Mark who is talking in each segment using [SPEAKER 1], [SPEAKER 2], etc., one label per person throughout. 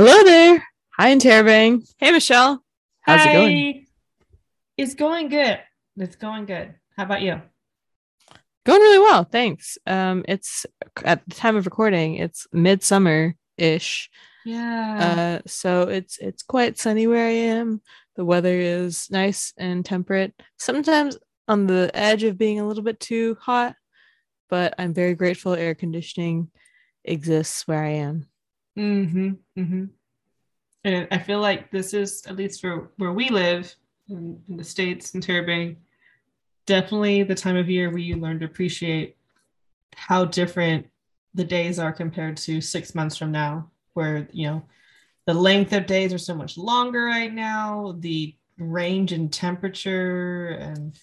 [SPEAKER 1] Hello there. Hi, Interrobang. Hey, Michelle. How's
[SPEAKER 2] Hi.
[SPEAKER 1] it going?
[SPEAKER 2] It's going good. It's going good. How about you?
[SPEAKER 1] Going really well, thanks. Um, it's at the time of recording, it's midsummer ish.
[SPEAKER 2] Yeah.
[SPEAKER 1] Uh, so it's it's quite sunny where I am. The weather is nice and temperate. Sometimes on the edge of being a little bit too hot, but I'm very grateful air conditioning exists where I am.
[SPEAKER 2] Mm-hmm. Mm-hmm. And I feel like this is, at least for where we live in, in the States Interrobang, definitely the time of year where you learn to appreciate how different the days are compared to six months from now, where, you know, the length of days are so much longer right now, the range in temperature and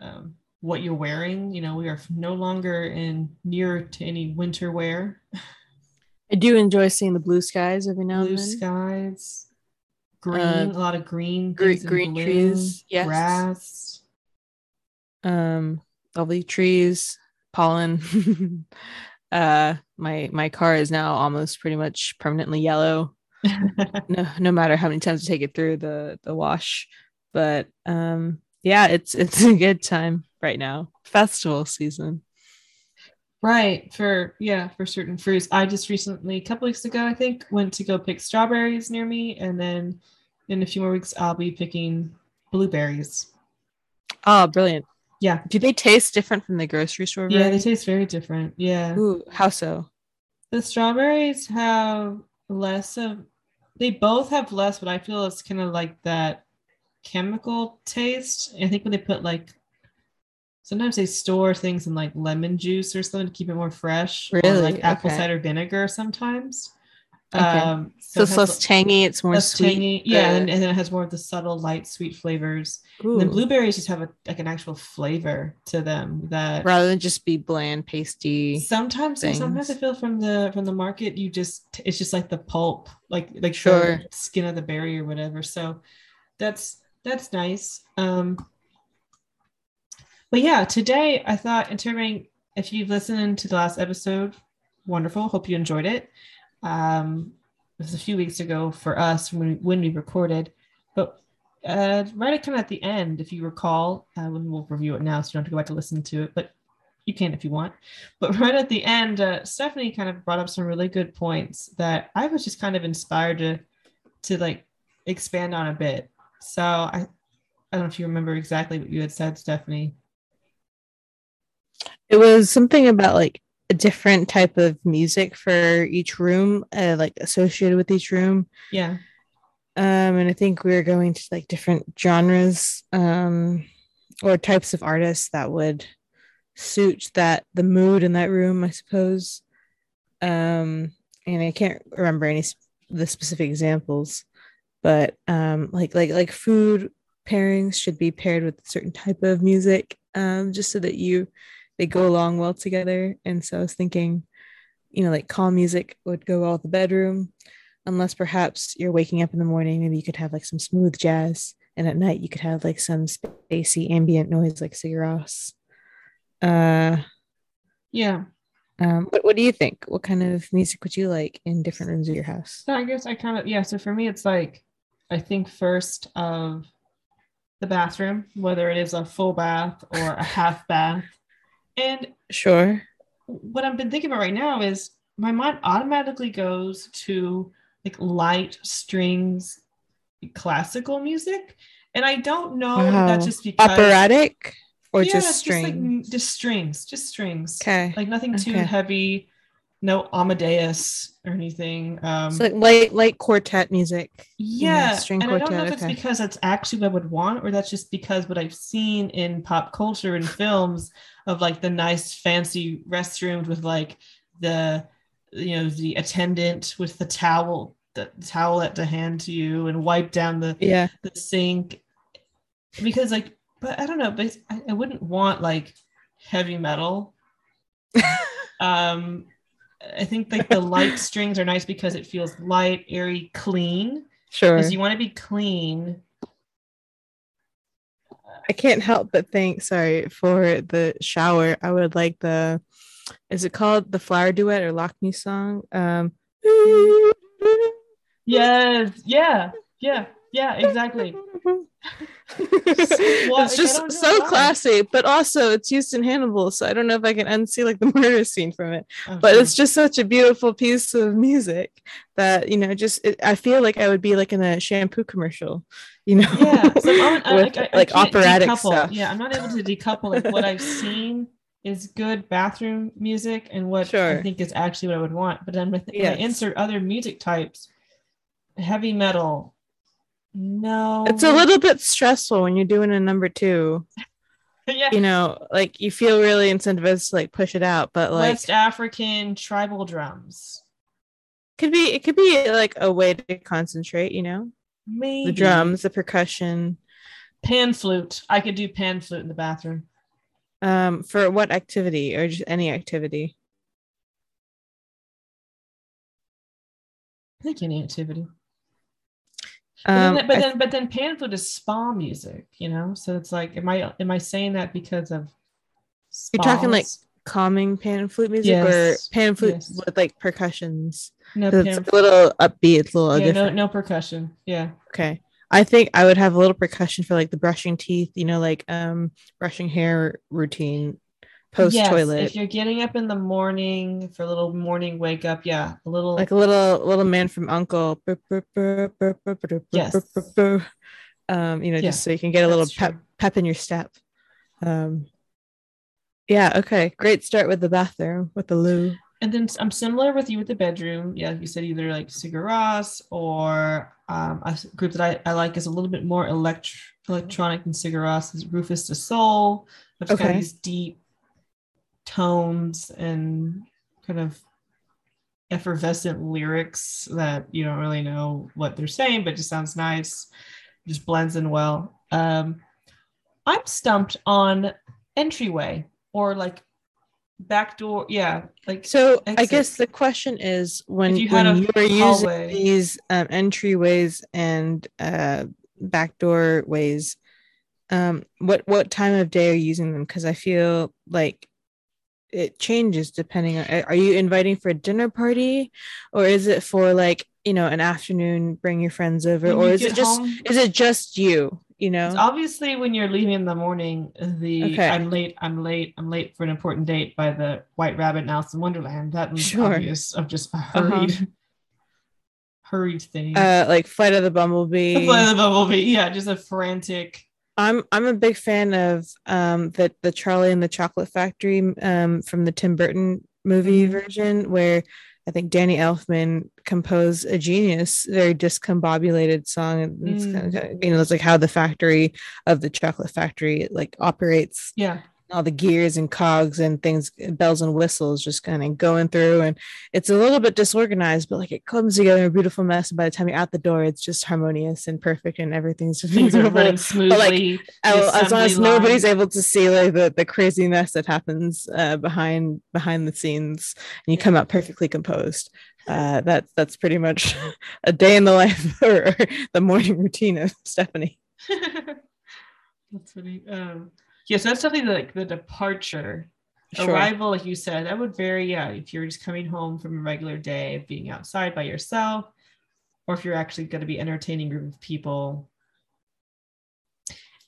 [SPEAKER 2] um, what you're wearing. You know, we are no longer in near to any winter wear.
[SPEAKER 1] I do enjoy seeing the blue skies every now
[SPEAKER 2] Blue
[SPEAKER 1] and then.
[SPEAKER 2] Blue skies, green,
[SPEAKER 1] Uh,
[SPEAKER 2] a lot of green,
[SPEAKER 1] gre-
[SPEAKER 2] things in
[SPEAKER 1] green
[SPEAKER 2] bloom,
[SPEAKER 1] trees, yes.
[SPEAKER 2] grass.
[SPEAKER 1] um lovely trees pollen uh my my car is now almost pretty much permanently yellow no no matter how many times i take it through the the wash but um yeah it's it's a good time right now festival season
[SPEAKER 2] right for yeah for certain fruits. I just recently, a couple weeks ago, I think, went to go pick strawberries near me, and then in a few more weeks, I'll be picking blueberries.
[SPEAKER 1] oh brilliant
[SPEAKER 2] Yeah,
[SPEAKER 1] do they taste different from the grocery store
[SPEAKER 2] yeah, they taste very different. Yeah,
[SPEAKER 1] Ooh, how so
[SPEAKER 2] the strawberries have less of. They both have less, but I feel it's kind of like that chemical taste. I think when they put like sometimes they store things in like lemon juice or something to keep it more fresh. Or
[SPEAKER 1] Really?
[SPEAKER 2] like apple
[SPEAKER 1] Okay.
[SPEAKER 2] cider vinegar sometimes.
[SPEAKER 1] Okay.
[SPEAKER 2] Um
[SPEAKER 1] so
[SPEAKER 2] it
[SPEAKER 1] it's less tangy it's more sweet
[SPEAKER 2] tangy. Yeah, and, and then it has more of the subtle, light, sweet flavors.
[SPEAKER 1] Ooh,
[SPEAKER 2] And then blueberries just have a like an actual flavor to them that
[SPEAKER 1] rather than just be bland pasty
[SPEAKER 2] sometimes sometimes I feel from the from the market you just it's just like the pulp, like like
[SPEAKER 1] Sure.
[SPEAKER 2] the skin of the berry or whatever. So that's that's nice. Um but yeah, today I thought interviewing if you've listened to the last episode, wonderful. Hope you enjoyed it. Um it was a few weeks ago for us when we, when we recorded, but uh, right at kind of at the end, if you recall, uh, when we'll review it now, so you don't have to go back to listen to it, but you can if you want. But right at the end, uh, Stephanie kind of brought up some really good points that I was just kind of inspired to to like expand on a bit. So I I don't know if you remember exactly what you had said, Stephanie.
[SPEAKER 1] It was something about like a different type of music for each room, uh, like associated with each room.
[SPEAKER 2] Yeah.
[SPEAKER 1] Um, and I think we were going to like different genres, um, or types of artists that would suit that the mood in that room, I suppose. Um, and I can't remember any s- the specific examples, but um, like like like food pairings should be paired with a certain type of music, um, just so that you they go along well together. And so I was thinking, you know, like calm music would go well with the bedroom, unless perhaps you're waking up in the morning, maybe you could have like some smooth jazz, and at night you could have like some spacey ambient noise like Sigur Rós. Uh,
[SPEAKER 2] Yeah.
[SPEAKER 1] um, what what do you think? What kind of music would you like in different rooms of your house?
[SPEAKER 2] So I guess I kind of yeah. So for me, it's like I think first of the bathroom, whether it is a full bath or a half bath, and
[SPEAKER 1] Sure.
[SPEAKER 2] what I've been thinking about right now is my mind automatically goes to like light strings classical music. And I don't know if
[SPEAKER 1] Wow.
[SPEAKER 2] that's just because
[SPEAKER 1] Operatic or
[SPEAKER 2] Yeah,
[SPEAKER 1] just
[SPEAKER 2] strings.
[SPEAKER 1] string?
[SPEAKER 2] like just strings, just strings.
[SPEAKER 1] Okay.
[SPEAKER 2] Like nothing too
[SPEAKER 1] Okay.
[SPEAKER 2] heavy, no Amadeus or anything. Um
[SPEAKER 1] so like light light quartet music.
[SPEAKER 2] yeah,
[SPEAKER 1] string
[SPEAKER 2] and I don't know
[SPEAKER 1] quartet,
[SPEAKER 2] if it's
[SPEAKER 1] okay.
[SPEAKER 2] because that's actually what I would want, or that's just because what I've seen in pop culture and films of like the nice fancy restrooms with like the you know the attendant with the towel, the towelette to hand to you and wipe down the
[SPEAKER 1] Yeah.
[SPEAKER 2] the sink because like but I don't know, but I, I wouldn't want like heavy metal. um I think like the light strings are nice because it feels light, airy, clean
[SPEAKER 1] Sure.
[SPEAKER 2] because you want to be clean.
[SPEAKER 1] I can't help but think, sorry, for the shower, I would like the is it called the flower duet or Lakmé song? Um
[SPEAKER 2] Yes. Yeah. Yeah. Yeah. Exactly.
[SPEAKER 1] it's just so why. classy, but also it's used in Hannibal, so I don't know if I can unsee like the murder scene from it. Oh, but it's just such a beautiful piece of music that you know, just it, I feel like I would be like in a shampoo commercial, you know,
[SPEAKER 2] yeah, so with, I, I, like operatic decouple. stuff. Yeah, I'm not able to decouple like what I've seen is good bathroom music and what sure. I think is actually what I would want. But then with yes. I insert other music types, heavy metal, no.
[SPEAKER 1] It's a little bit stressful when you're doing a number two.
[SPEAKER 2] yeah.
[SPEAKER 1] You know, like you feel really incentivized to like push it out, but like
[SPEAKER 2] West African tribal drums.
[SPEAKER 1] Could be it could be like a way to concentrate, you know?
[SPEAKER 2] Maybe
[SPEAKER 1] the drums, the percussion.
[SPEAKER 2] Pan flute. I could do pan flute in the bathroom.
[SPEAKER 1] Um, for what activity or just any activity?
[SPEAKER 2] I think any activity. Um, but, then, but then, but then pan flute is spa music, you know. So it's like, am I am I saying that because of?
[SPEAKER 1] Spas? You're talking like calming pan flute music yes. or pan flute yes. with like percussions. No, pan it's a little upbeat. It's a little
[SPEAKER 2] yeah, different. no, no percussion. Yeah.
[SPEAKER 1] Okay. I think I would have a little percussion for like the brushing teeth, you know, like um brushing hair routine post toilet.
[SPEAKER 2] Yes, if you're getting up in the morning for a little morning wake up, yeah, a little
[SPEAKER 1] like a little little man from Uncle.
[SPEAKER 2] Yes.
[SPEAKER 1] Um, you know, yes, just so you can get a little pep pep in your step. Um, yeah. Okay. Great start with the bathroom with the loo.
[SPEAKER 2] And then I'm similar with you with the bedroom. Yeah, you said either like Sigur or um, a group that I, I like is a little bit more elect- electronic than Sigur is Rufus Sol, which okay. got these deep tones and kind of effervescent lyrics that you don't really know what they're saying, but just sounds nice, just blends in well. Um, I'm stumped on entryway or like back door. Yeah, like
[SPEAKER 1] so. Exit. I guess the question is when you, when you are using these um, entryways and uh, backdoor ways. Um, what what time of day are you using them? Because I feel like it changes depending on are you inviting for a dinner party or is it for like you know an afternoon bring your friends over when or is it just home, is it just you you know
[SPEAKER 2] obviously when you're leaving in the morning the okay. i'm late i'm late i'm late for an important date by the white rabbit and alice in wonderland that was sure. obvious of just a hurried uh-huh. hurried thing
[SPEAKER 1] uh like flight of the bumblebee
[SPEAKER 2] flight of the bumblebee yeah just a frantic
[SPEAKER 1] I'm I'm a big fan of um the the Charlie and the Chocolate Factory um from the Tim Burton movie mm-hmm. version where I think Danny Elfman composed a genius, very discombobulated song. It's mm. kind of, you know, it's like how the factory of the chocolate factory like operates.
[SPEAKER 2] Yeah
[SPEAKER 1] all the gears and cogs and things bells and whistles just kind of going through. And it's a little bit disorganized but like it comes together in a beautiful mess. And by the time you're out the door it's just harmonious and perfect and everything's just
[SPEAKER 2] things are running. Smoothly but like
[SPEAKER 1] as long as nobody's able to see like the, the crazy mess that happens uh, behind behind the scenes and you come out perfectly composed uh, that's that's pretty much a day in the life or the morning routine of stephanie.
[SPEAKER 2] That's funny. Um yeah, so that's definitely the, like the departure. Sure. Arrival, like you said, that would vary. Yeah, if you're just coming home from a regular day of being outside by yourself, or if you're actually going to be entertaining group of people.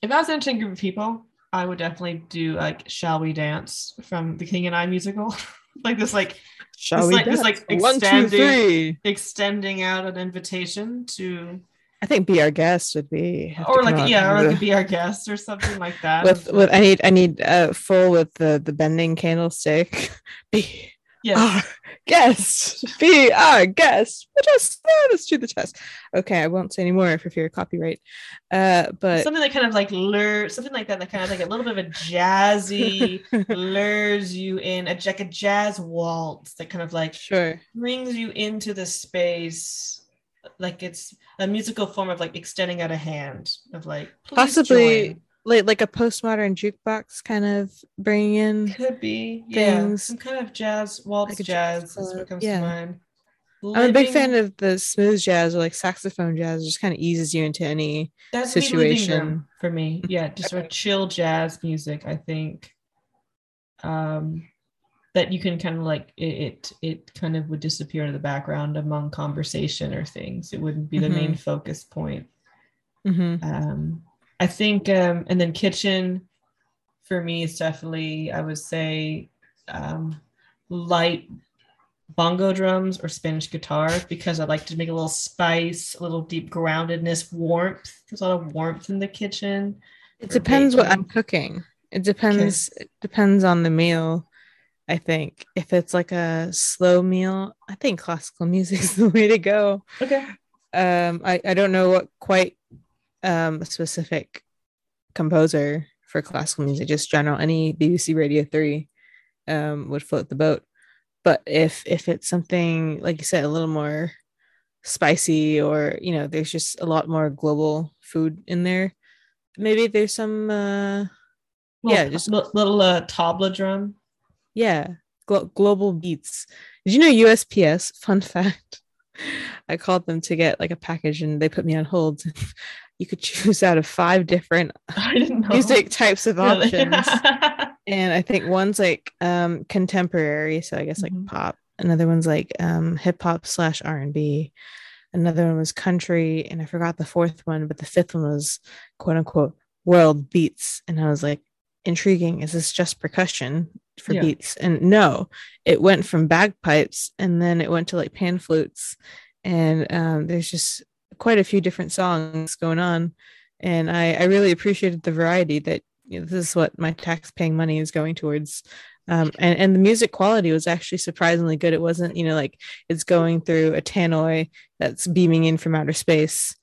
[SPEAKER 2] If I was entertaining group of people, I would definitely do like "Shall We Dance" from the King and I musical, like this, like
[SPEAKER 1] Shall this, we
[SPEAKER 2] like
[SPEAKER 1] dance?
[SPEAKER 2] this, like extending, extending out an invitation to
[SPEAKER 1] I think be our guest would be
[SPEAKER 2] or like yeah, or like be our guest or something like that.
[SPEAKER 1] with with I need I need uh full with the the bending candlestick. Be yes. our guest. Be our guest. Just this to the test. Okay, I won't say any more for fear of copyright. Uh but
[SPEAKER 2] something that kind of like lure something like that that kind of like a little bit of a jazzy lures you in a like a jazz waltz that kind of like
[SPEAKER 1] sure
[SPEAKER 2] brings you into the space like it's a musical form of like extending out a hand of like
[SPEAKER 1] possibly join. like like a postmodern jukebox kind of bringing in
[SPEAKER 2] could be things. yeah some kind of jazz waltz like jazz is what comes yeah. to mind
[SPEAKER 1] Living, I'm a big fan of the smooth jazz or like saxophone jazz. It just kind of eases you into any that's situation.
[SPEAKER 2] For me, yeah, just sort of chill jazz music. I think. Um, that you can kind of like it, it it kind of would disappear in the background among conversation or things it wouldn't be the main
[SPEAKER 1] Mhm.
[SPEAKER 2] focus point
[SPEAKER 1] Mhm.
[SPEAKER 2] um i think um and then kitchen for me is definitely i would say um light bongo drums or spanish guitar because i like to make a little spice a little deep groundedness warmth there's a lot of warmth in the kitchen
[SPEAKER 1] It depends what I'm cooking. It depends. It depends on the meal. I think if it's like a slow meal, I think classical music is the way to go.
[SPEAKER 2] okay
[SPEAKER 1] Um, I I don't know what quite um a specific composer for classical music, just general. Any BBC Radio Three um would float the boat. But if if it's something like you said, a little more spicy, or you know, there's just a lot more global food in there. Maybe there's some uh
[SPEAKER 2] little,
[SPEAKER 1] Yeah, just-
[SPEAKER 2] little, little uh, tabla drum
[SPEAKER 1] Yeah, glo- global beats. Did you know USPS? Fun fact. I called them to get like a package and they put me on hold. you could choose out of five different
[SPEAKER 2] i didn't know
[SPEAKER 1] music types of
[SPEAKER 2] Really?
[SPEAKER 1] options. and I think one's like um contemporary, so I guess like
[SPEAKER 2] Mhm.
[SPEAKER 1] pop. Another one's like um hip hop slash R and B. Another one was country, and I forgot the fourth one, but the fifth one was quote unquote world beats. And I was like, intriguing. Is this just percussion for
[SPEAKER 2] Yeah.
[SPEAKER 1] beats? And no, it went from bagpipes and then it went to like pan flutes. And um, there's just quite a few different songs going on. And I, I really appreciated the variety that you know, this is what my tax paying money is going towards. Um, and, and the music quality was actually surprisingly good. It wasn't, you know, like it's going through a tannoy that's beaming in from outer space.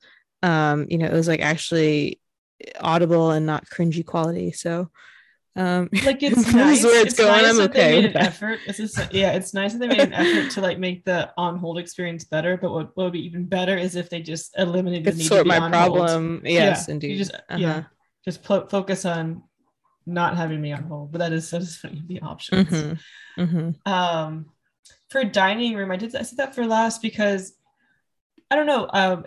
[SPEAKER 1] Um, you know, it was like actually audible and not cringy quality. So, um,
[SPEAKER 2] like it's nice.
[SPEAKER 1] where it's, going.
[SPEAKER 2] nice
[SPEAKER 1] I'm okay with
[SPEAKER 2] an
[SPEAKER 1] that.
[SPEAKER 2] effort. It's just, yeah, it's nice that they made an effort to like make the on hold experience better. But what, what would be even better is if they just eliminated the need to be
[SPEAKER 1] my
[SPEAKER 2] on hold.
[SPEAKER 1] problem. Yes,
[SPEAKER 2] Yeah,
[SPEAKER 1] indeed.
[SPEAKER 2] You just
[SPEAKER 1] Uh-huh.
[SPEAKER 2] yeah, just focus on not having me on hold. But that is that is funny the options.
[SPEAKER 1] Mhm. Mhm.
[SPEAKER 2] um for dining room i did i said that for last because i don't know um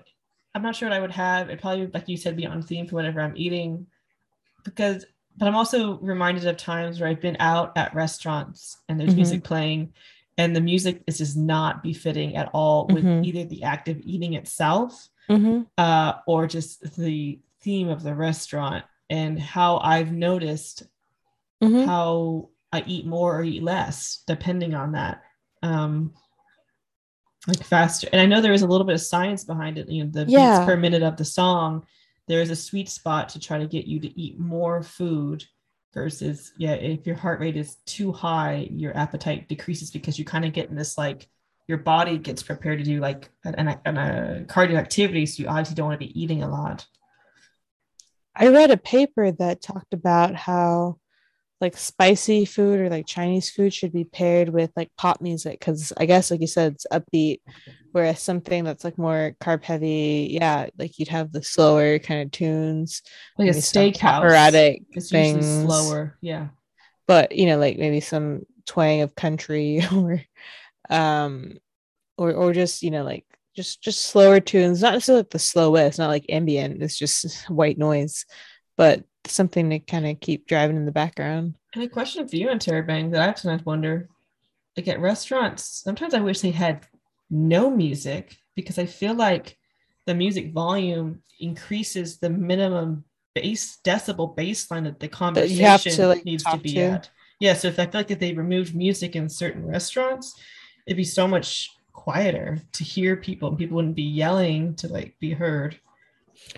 [SPEAKER 2] i'm not sure what i would have it probably like you said be on theme for whatever i'm eating because but i'm also reminded of times where i've been out at restaurants and there's
[SPEAKER 1] Mhm.
[SPEAKER 2] music playing and the music is just not befitting at all with
[SPEAKER 1] Mhm.
[SPEAKER 2] either the act of eating itself
[SPEAKER 1] Mhm.
[SPEAKER 2] uh, or just the theme of the restaurant and how i've noticed
[SPEAKER 1] Mhm.
[SPEAKER 2] how I eat more or eat less, depending on that. Um, like faster, and I know there is a little bit of science behind it. You know, the
[SPEAKER 1] Yeah.
[SPEAKER 2] beats per minute of the song. There is a sweet spot to try to get you to eat more food versus yeah, if your heart rate is too high, your appetite decreases because you kind of get in this like your body gets prepared to do like an, an, a cardio activity, so you obviously don't want to be eating a lot.
[SPEAKER 1] I read a paper that talked about how like spicy food or like Chinese food should be paired with like pop music because I guess like you said it's upbeat, whereas something that's like more carb heavy, yeah, like you'd have the slower kind of tunes,
[SPEAKER 2] Like a steakhouse,
[SPEAKER 1] operatic
[SPEAKER 2] it's
[SPEAKER 1] things,
[SPEAKER 2] slower. Yeah.
[SPEAKER 1] but you know like maybe some twang of country or um or or just you know like just just slower tunes not necessarily like the slowest not like ambient it's just white noise but something to kind of keep driving in the background
[SPEAKER 2] And a question for you, Interrobang, that I sometimes wonder, like at restaurants, sometimes I wish they had no music because I feel like the music volume increases the minimum base decibel baseline that the conversation
[SPEAKER 1] to, like,
[SPEAKER 2] needs to be
[SPEAKER 1] to?
[SPEAKER 2] at. Yeah, so if I feel like if they removed music in certain restaurants, it'd be so much quieter to hear people and people wouldn't be yelling to like be heard.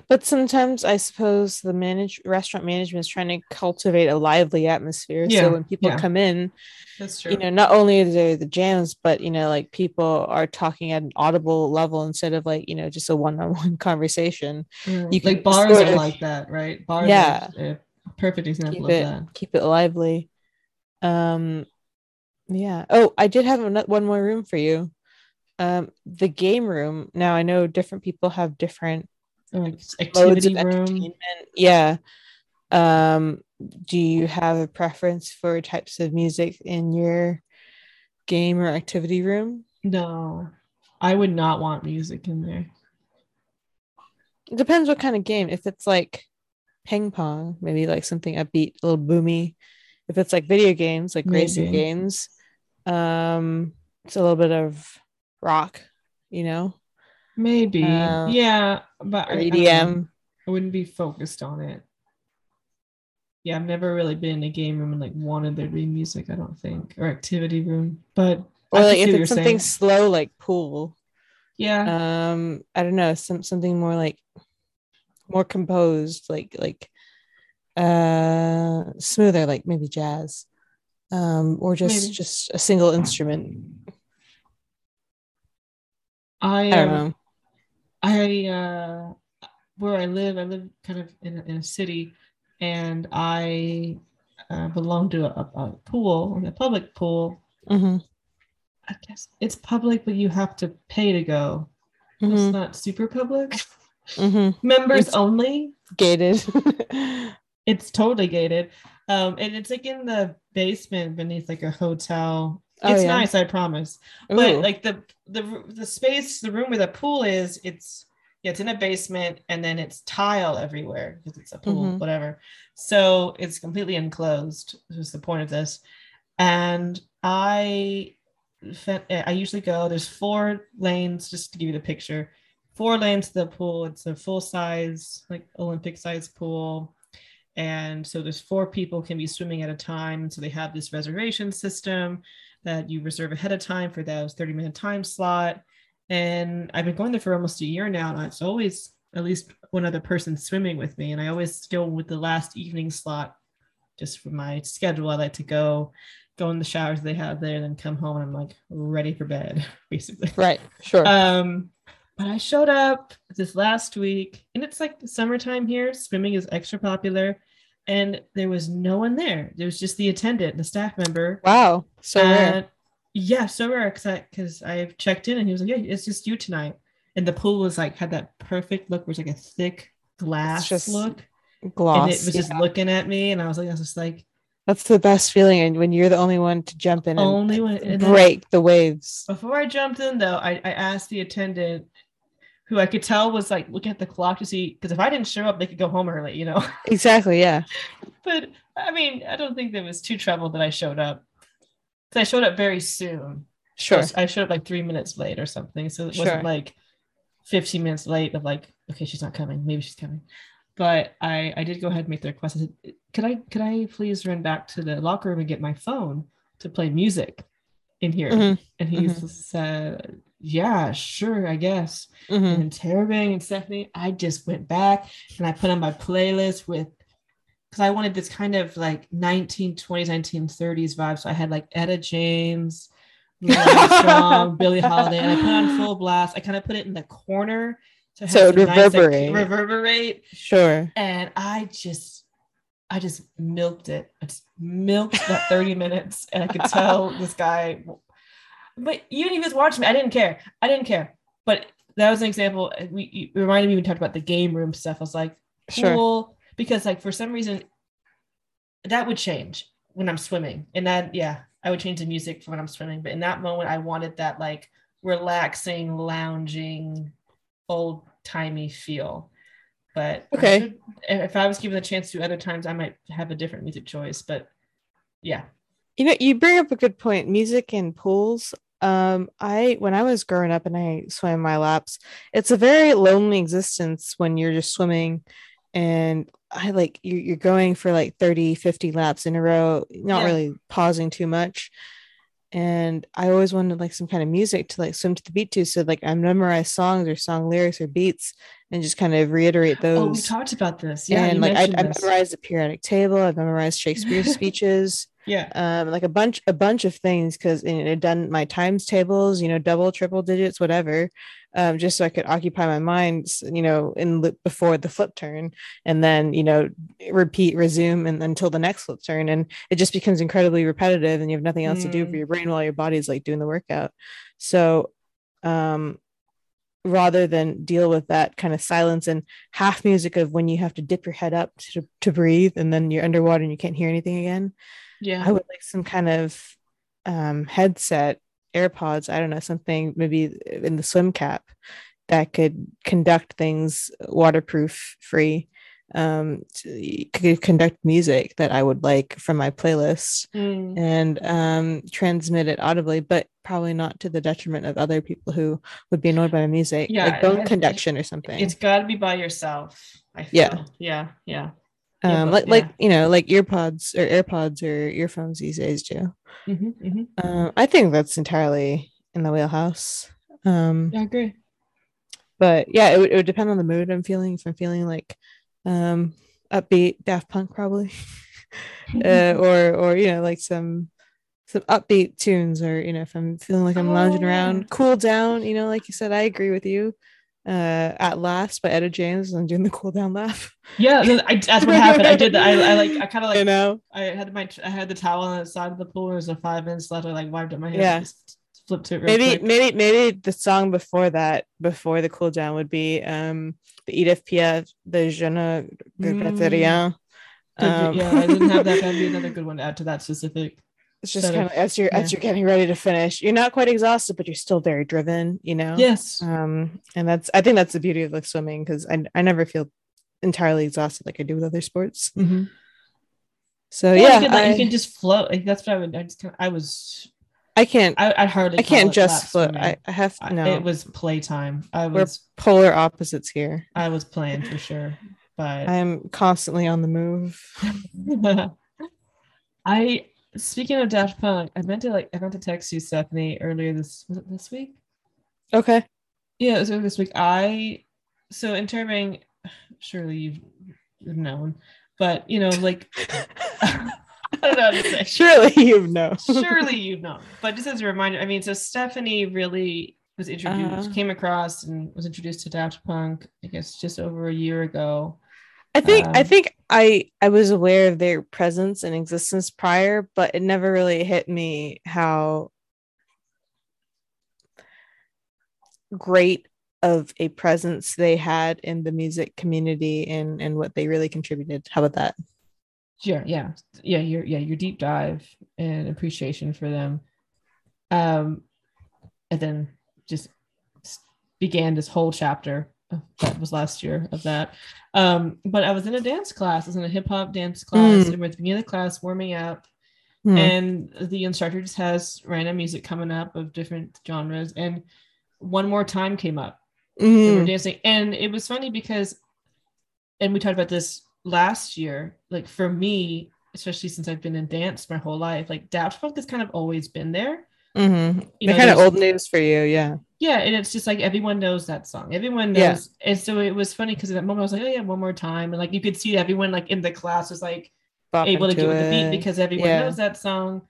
[SPEAKER 1] But sometimes i suppose the manage restaurant management is trying to cultivate a lively atmosphere
[SPEAKER 2] Yeah,
[SPEAKER 1] so when people
[SPEAKER 2] yeah.
[SPEAKER 1] come in
[SPEAKER 2] That's true.
[SPEAKER 1] you know not only are there the jams but you know like people are talking at an audible level instead of like you know just a one-on-one conversation
[SPEAKER 2] Mm,
[SPEAKER 1] you can
[SPEAKER 2] like bars
[SPEAKER 1] sort
[SPEAKER 2] are
[SPEAKER 1] of-
[SPEAKER 2] like that, right? Bars
[SPEAKER 1] Yeah.
[SPEAKER 2] are a perfect example
[SPEAKER 1] keep
[SPEAKER 2] of
[SPEAKER 1] it
[SPEAKER 2] that.
[SPEAKER 1] keep it lively um yeah oh i did have one more room for you um the game room now i know different people have different
[SPEAKER 2] like activity room.
[SPEAKER 1] yeah. Um do you have a preference for types of music in your game or activity room?
[SPEAKER 2] No, I would not want music in there.
[SPEAKER 1] it depends what kind of game. If it's like ping pong maybe like something upbeat a little boomy. If it's like video games like racing games Um, it's a little bit of rock, you know,
[SPEAKER 2] Maybe.
[SPEAKER 1] Uh,
[SPEAKER 2] yeah, but
[SPEAKER 1] or
[SPEAKER 2] I, I
[SPEAKER 1] EDM.
[SPEAKER 2] wouldn't be focused on it. Yeah, I've never really been in a game room and like wanted there to be music, I don't think, or activity room. But
[SPEAKER 1] Or like if it's something
[SPEAKER 2] saying.
[SPEAKER 1] slow, like pool.
[SPEAKER 2] Yeah.
[SPEAKER 1] Um, I don't know, some something more like more composed, like like uh smoother, like maybe jazz. Um, or just
[SPEAKER 2] Maybe.
[SPEAKER 1] just a single instrument.
[SPEAKER 2] I
[SPEAKER 1] I don't know.
[SPEAKER 2] I uh where I live, I live kind of in a, in a city, and I uh, belong to a, a pool, a public pool.
[SPEAKER 1] hmm
[SPEAKER 2] I guess it's public, but you have to pay to go.
[SPEAKER 1] hmm
[SPEAKER 2] It's not super public.
[SPEAKER 1] hmm
[SPEAKER 2] Members
[SPEAKER 1] It's-
[SPEAKER 2] only.
[SPEAKER 1] Gated.
[SPEAKER 2] It's totally gated. Um, and it's like in the basement beneath like a hotel.
[SPEAKER 1] Oh,
[SPEAKER 2] It's
[SPEAKER 1] yeah.
[SPEAKER 2] nice, I promise. But like the the the space, the room where the pool is, it's yeah, it's in a basement and then it's tile everywhere because it's a pool,
[SPEAKER 1] Mhm.
[SPEAKER 2] whatever. So it's completely enclosed. Is the point of this. And I I usually go, there's four lanes, just to give you the picture. Four lanes to the pool. It's a full size, like Olympic size pool. And so there's four people can be swimming at a time. So they have this reservation system that you reserve ahead of time for those 30 minute time slot. And I've been going there for almost a year now. And it's always at least one other person swimming with me. And I always go with the last evening slot just for my schedule. I like to go, go in the showers they have there, and then come home and I'm like ready for bed, basically.
[SPEAKER 1] right. Sure.
[SPEAKER 2] Um, but I showed up this last week, and it's like summertime here. Swimming is extra popular, and there was no one there. There was just the attendant, the staff member.
[SPEAKER 1] wow. So uh,
[SPEAKER 2] rare. Yeah, so rare because I because I checked in and he was like, "Yeah, it's just you tonight." And the pool was like had that perfect look, where it's like a thick glass
[SPEAKER 1] just
[SPEAKER 2] look,
[SPEAKER 1] Gloss.
[SPEAKER 2] and it was just looking at me, and I was like, I was just like,
[SPEAKER 1] That's the best feeling, and when you're the only one to jump in and
[SPEAKER 2] only one. And then-
[SPEAKER 1] break the waves.
[SPEAKER 2] Before I jumped in, though, I, I asked the attendant, who I could tell was like looking at the clock to see, because if I didn't show up, they could go home early, you know.
[SPEAKER 1] Exactly. Yeah.
[SPEAKER 2] but I mean, I don't think there was too trouble that I showed up. Because I showed up very soon.
[SPEAKER 1] Sure.
[SPEAKER 2] I showed up like three minutes late or something. So it wasn't like 15 minutes late of like, okay, she's not coming. Maybe she's coming. But I, I did go ahead and make the request. I said, could I could I please run back to the locker room and get my phone to play music in here?
[SPEAKER 1] Mhm,
[SPEAKER 2] And he said, Yeah, sure, I guess.
[SPEAKER 1] mhm.
[SPEAKER 2] And Terabang and Stephanie, I just went back and I put on my playlist with because I wanted this kind of like 1920s, 1930s vibe. So I had like Etta James, Armstrong, Billie Holiday, and I put on full blast. I kind of put it in the corner to have
[SPEAKER 1] So it
[SPEAKER 2] some nice, like,
[SPEAKER 1] reverberate.
[SPEAKER 2] reverberate.
[SPEAKER 1] Sure.
[SPEAKER 2] And I just, I just milked it. I just milked that 30 minutes, and I could tell this guy. But even if he was watching me, I didn't care. I didn't care. But that was an example. We reminded me we talked about the game room stuff. I was like,
[SPEAKER 1] Sure.
[SPEAKER 2] cool, because like for some reason, that would change when I'm swimming, and that yeah, I would change the music for when I'm swimming. But in that moment, I wanted that like relaxing, lounging, old timey feel. But I
[SPEAKER 1] Okay.
[SPEAKER 2] should- if I was given the chance to other times, I might have a different music choice. But yeah,
[SPEAKER 1] You know, you bring up a good point. Music and pools. Um, I when I was growing up and I swam my laps, it's a very lonely existence when you're just swimming and I like you you're going for like 30, 50 laps in a row, not
[SPEAKER 2] Yeah.
[SPEAKER 1] really pausing too much. And I always wanted like some kind of music to like swim to the beat to. So like I memorize songs or song lyrics or beats and just kind of reiterate those.
[SPEAKER 2] oh, we talked about this. Yeah,
[SPEAKER 1] and like I, I memorized the periodic table, I memorized Shakespeare's speeches
[SPEAKER 2] Yeah,
[SPEAKER 1] um like a bunch a bunch of things because you know done my times tables you know double triple digits whatever um just so i could occupy my mind you know in before the flip turn and then you know repeat resume and until the next flip turn and it just becomes incredibly repetitive and you have nothing else to do for
[SPEAKER 2] Mm.
[SPEAKER 1] your brain while your body's like doing the workout so um rather than deal with that kind of silence and half music of when you have to dip your head up to, to breathe and then you're underwater and you can't hear anything again
[SPEAKER 2] yeah.
[SPEAKER 1] I would like some kind of um, headset, AirPods, I don't know, something maybe in the swim cap that could conduct things waterproof free um to, could conduct music that I would like from my playlist
[SPEAKER 2] Mm.
[SPEAKER 1] and um transmit it audibly, but probably not to the detriment of other people who would be annoyed by my music,
[SPEAKER 2] Yeah,
[SPEAKER 1] like bone conduction or something.
[SPEAKER 2] It's got to be by yourself. I feel.
[SPEAKER 1] Yeah.
[SPEAKER 2] Yeah. Yeah. yeah,
[SPEAKER 1] um
[SPEAKER 2] but-
[SPEAKER 1] like like you know like earpods or airpods or earphones these days too
[SPEAKER 2] Mhm, mhm.
[SPEAKER 1] um i think that's entirely in the wheelhouse um
[SPEAKER 2] Yeah, I agree.
[SPEAKER 1] but yeah it would, it would depend on the mood i'm feeling if i'm feeling like um upbeat daft punk probably uh, or or you know like some some upbeat tunes or you know if i'm feeling like i'm lounging
[SPEAKER 2] Oh,
[SPEAKER 1] around cool down you know like you said i agree with you uh at last by etta james i'm doing the cool down laugh
[SPEAKER 2] yeah, I, that's what happened. I did that. I, I like. I kind of like.
[SPEAKER 1] you know
[SPEAKER 2] I had my. I had the towel on the side of the pool. There was a five minutes left. I like wiped up my hands.
[SPEAKER 1] Yeah.
[SPEAKER 2] Just flipped it.
[SPEAKER 1] Maybe
[SPEAKER 2] quick.
[SPEAKER 1] maybe maybe the song before that before the cool down would be um the edith piaf the je ne regrette
[SPEAKER 2] Mm.
[SPEAKER 1] rien um,
[SPEAKER 2] yeah, I didn't have that. That'd be another good one to add to that specific.
[SPEAKER 1] it's just kind
[SPEAKER 2] of-
[SPEAKER 1] as you're as you're getting ready to finish you're not quite exhausted but you're still very driven you know
[SPEAKER 2] Yes.
[SPEAKER 1] um and that's i think that's the beauty of like swimming because I, I never feel entirely exhausted like i do with other sports
[SPEAKER 2] Mhm.
[SPEAKER 1] so yeah
[SPEAKER 2] you can,
[SPEAKER 1] I,
[SPEAKER 2] you can just float. Like that's what I would. I just. Kind of, I was.
[SPEAKER 1] I can't
[SPEAKER 2] I, I hardly.
[SPEAKER 1] i can't just
[SPEAKER 2] flip.
[SPEAKER 1] I, I have
[SPEAKER 2] I-
[SPEAKER 1] no
[SPEAKER 2] It was playtime. I
[SPEAKER 1] we're
[SPEAKER 2] was.
[SPEAKER 1] polar opposites here
[SPEAKER 2] I was playing for sure, but
[SPEAKER 1] i'm constantly on the move
[SPEAKER 2] I speaking of Daft Punk, I meant to like I meant to text you, Stephanie, earlier this was it this week.
[SPEAKER 1] okay
[SPEAKER 2] Yeah, it was earlier this week. I so Interrobang, surely you've known, but you know, like don't know to say.
[SPEAKER 1] surely you know
[SPEAKER 2] Surely you know, but just as a reminder, I mean, so Stephanie really was introduced,
[SPEAKER 1] Uh.
[SPEAKER 2] came across, and was introduced to Daft Punk, I guess, just over a year ago.
[SPEAKER 1] I think I
[SPEAKER 2] Um,
[SPEAKER 1] think I I was aware of their presence and existence prior, but it never really hit me how great of a presence they had in the music community and and what they really contributed. How about that?
[SPEAKER 2] Yeah, yeah, yeah. Your yeah, your deep dive and appreciation for them, um, and then just began this whole chapter that was last year of that. Um, but I was in a dance class. I was in a hip hop dance class,
[SPEAKER 1] Mm.
[SPEAKER 2] and we're at the beginning of the class, warming up,
[SPEAKER 1] Hmm.
[SPEAKER 2] and the instructor just has random music coming up of different genres, and one more time came up, and we're
[SPEAKER 1] Mm.
[SPEAKER 2] dancing and it was funny because and we talked about this last year like for me especially since i've been in dance my whole life like daft punk has kind of always been there
[SPEAKER 1] Mhm.
[SPEAKER 2] You
[SPEAKER 1] They're
[SPEAKER 2] know,
[SPEAKER 1] kind of old news for you, yeah.
[SPEAKER 2] yeah and it's just like everyone knows that song everyone
[SPEAKER 1] Yeah.
[SPEAKER 2] knows and so it was funny because at that moment i was like oh yeah one more time and like you could see everyone like in the class was like able to
[SPEAKER 1] into
[SPEAKER 2] get with the beat because everyone
[SPEAKER 1] Yeah.
[SPEAKER 2] knows that song.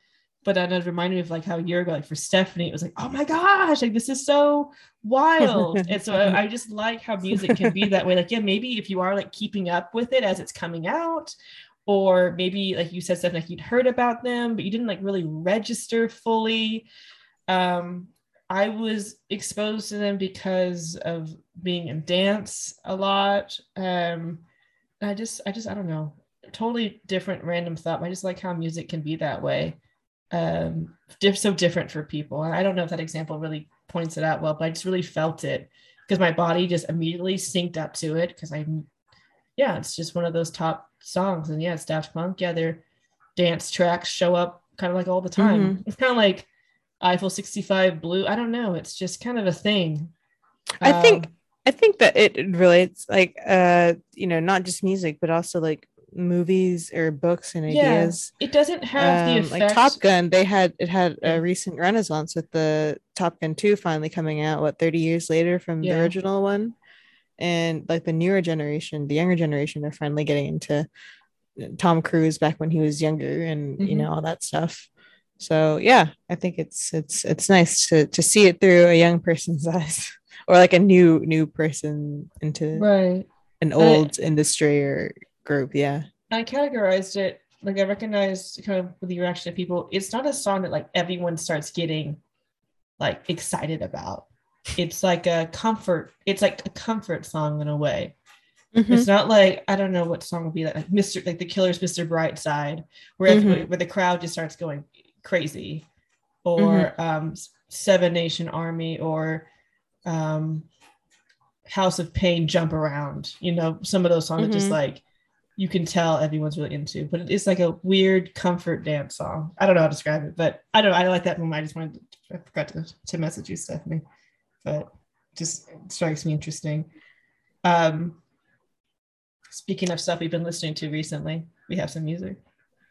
[SPEAKER 2] But then it reminded me of like how a year ago, like for Stephanie, it was like, oh my gosh, like this is so wild. and so I, I just like how music can be that way. Like, yeah, maybe if you are like keeping up with it as it's coming out, or maybe like you said, Stephanie, like you'd heard about them, but you didn't like really register fully. Um, I was exposed to them because of being in dance a lot. Um, I just, I just, I don't know, totally different random thought. I just like how music can be that way. Um, diff- so different for people. And I don't know if that example really points it out well, but I just really felt it because my body just immediately synced up to it because I, yeah, it's just one of those top songs. And yeah, it's Daft Punk. Yeah, their dance tracks show up kind of like all the time. It's kind of like Eiffel 65 Blue. I don't know. It's just kind of a thing.
[SPEAKER 1] I think
[SPEAKER 2] Um,
[SPEAKER 1] I think that it relates like uh you know not just music but also like movies or books and
[SPEAKER 2] Yeah,
[SPEAKER 1] ideas.
[SPEAKER 2] it doesn't have the
[SPEAKER 1] Um,
[SPEAKER 2] effect.
[SPEAKER 1] like Top Gun, they had it had a recent renaissance with the Top Gun 2 finally coming out, what 30 years later from
[SPEAKER 2] Yeah.
[SPEAKER 1] the original one. And like the newer generation, the younger generation, they're finally getting into Tom Cruise back when he was younger and you
[SPEAKER 2] Mhm.
[SPEAKER 1] know all that stuff. So yeah, I think it's it's it's nice to to see it through a young person's eyes or like a new new person into
[SPEAKER 2] right.
[SPEAKER 1] an old industry or group. Yeah.
[SPEAKER 2] I categorized it like I recognized kind of the reaction of people. It's not a song that like everyone starts getting like excited about. It's like a comfort. It's like a comfort song in a way.
[SPEAKER 1] Mhm.
[SPEAKER 2] It's not like I don't know what song would be that like Mr. like the Killers, Mr. Brightside, where everybody- where the crowd just starts going crazy, or um, Seven Nation Army, or um, House of Pain, Jump Around. You know, some of those songs just
[SPEAKER 1] Mhm.
[SPEAKER 2] like you can tell everyone's really into. But it's like a weird comfort dance song. I don't know how to describe it, but I don't. I like that one. I just wanted. To, I forgot to, to message you, Stephanie, but just strikes me interesting. Um, speaking of stuff we've been listening to recently, we have some music.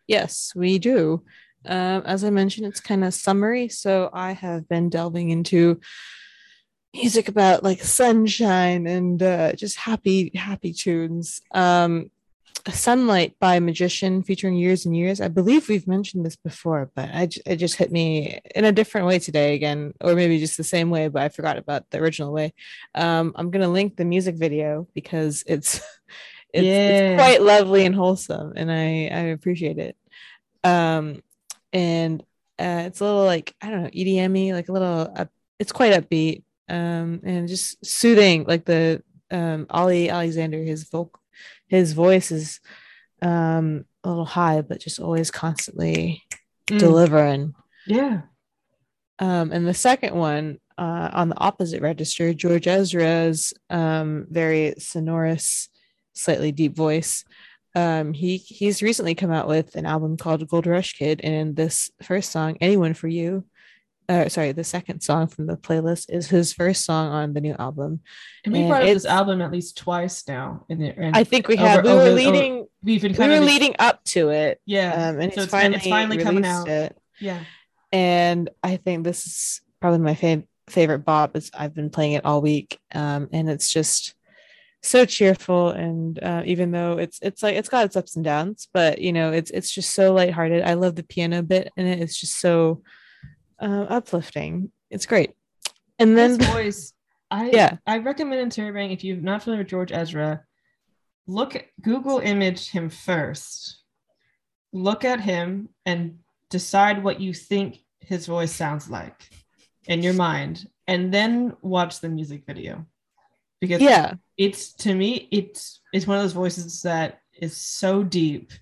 [SPEAKER 1] Yes, we do. Um, as I mentioned, it's kind of summery, so I have been delving into music about like sunshine and uh, just happy, happy tunes. Um, Sunlight by Magician featuring Years and Years. I believe we've mentioned this before, but I it just hit me in a different way today again, or maybe just the same way, but I forgot about the original way. Um, I'm gonna link the music video because it's it's,
[SPEAKER 2] Yeah.
[SPEAKER 1] it's quite lovely and wholesome, and I I appreciate it. Um, and uh, it's a little like I don't know EDM-y, like a little. Up, it's quite upbeat, um, and just soothing. Like the um Ollie Alexander, his vocal, his voice is um a little high, but just always constantly
[SPEAKER 2] Mm.
[SPEAKER 1] delivering.
[SPEAKER 2] Yeah.
[SPEAKER 1] Um, and the second one, uh, on the opposite register, George Ezra's um, very sonorous, slightly deep voice. Um, he he's recently come out with an album called Gold Rush Kid, and in this first song, "Anyone for You," uh, sorry, the second song from the playlist is his first song on the new album.
[SPEAKER 2] And we
[SPEAKER 1] And
[SPEAKER 2] brought up this album at least twice now. In the, and
[SPEAKER 1] I think we
[SPEAKER 2] Over-
[SPEAKER 1] have. we were
[SPEAKER 2] over-
[SPEAKER 1] leading.
[SPEAKER 2] we've been
[SPEAKER 1] we were leading up to it,
[SPEAKER 2] yeah.
[SPEAKER 1] um, and
[SPEAKER 2] so
[SPEAKER 1] it's,
[SPEAKER 2] it's,
[SPEAKER 1] finally
[SPEAKER 2] it's finally coming out.
[SPEAKER 1] It.
[SPEAKER 2] Yeah.
[SPEAKER 1] and I think this is probably my fav- favorite bop. Is I've been playing it all week, um, and it's just so cheerful. And uh, even though it's it's like it's got its ups and downs, but you know it's it's just so lighthearted. I love the piano bit in it. It's just so uh, uplifting. It's great. And then
[SPEAKER 2] His voice. I
[SPEAKER 1] Yeah.
[SPEAKER 2] I recommend Interrobang if you're not familiar with George Ezra, look Google image him first. Look at him and decide what you think his voice sounds like in your mind, and then watch the music video. Because
[SPEAKER 1] yeah,
[SPEAKER 2] it's to me, it's it's one of those voices that is so deep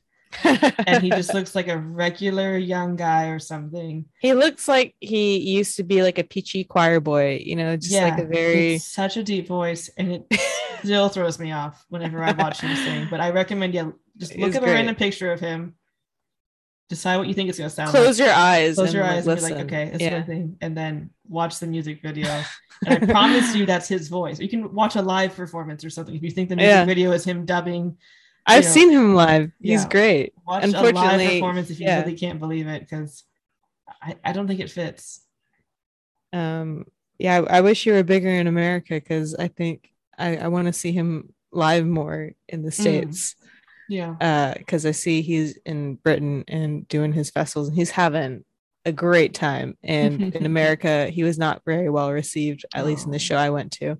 [SPEAKER 2] and he just looks like a regular young guy or something.
[SPEAKER 1] he looks like he used to be like a peachy choir boy. You know, just like a very
[SPEAKER 2] such a deep voice, and it still throws me off whenever I watch him sing. But I recommend yeah, just look at a random picture of him, decide what you think it's gonna sound
[SPEAKER 1] close
[SPEAKER 2] like.
[SPEAKER 1] your eyes.
[SPEAKER 2] Close your
[SPEAKER 1] and,
[SPEAKER 2] eyes and be like, okay, it's
[SPEAKER 1] yeah.
[SPEAKER 2] yeah. thing, and then watch the music video. and I promise you, that's his voice. You can watch a live performance or something if you think the music
[SPEAKER 1] Yeah.
[SPEAKER 2] video is him dubbing.
[SPEAKER 1] I've
[SPEAKER 2] know,
[SPEAKER 1] seen him live. He's
[SPEAKER 2] yeah.
[SPEAKER 1] great.
[SPEAKER 2] Watch a live performance if you
[SPEAKER 1] yeah.
[SPEAKER 2] really can't believe it, because I, I don't think it fits.
[SPEAKER 1] um yeah I, I wish you were bigger in america because i think i, I want to see him live more in the states
[SPEAKER 2] Yeah.
[SPEAKER 1] uh because i see he's in britain and doing his festivals and he's having a great time and in america he was not very well received at least in the
[SPEAKER 2] Oh.
[SPEAKER 1] show i went to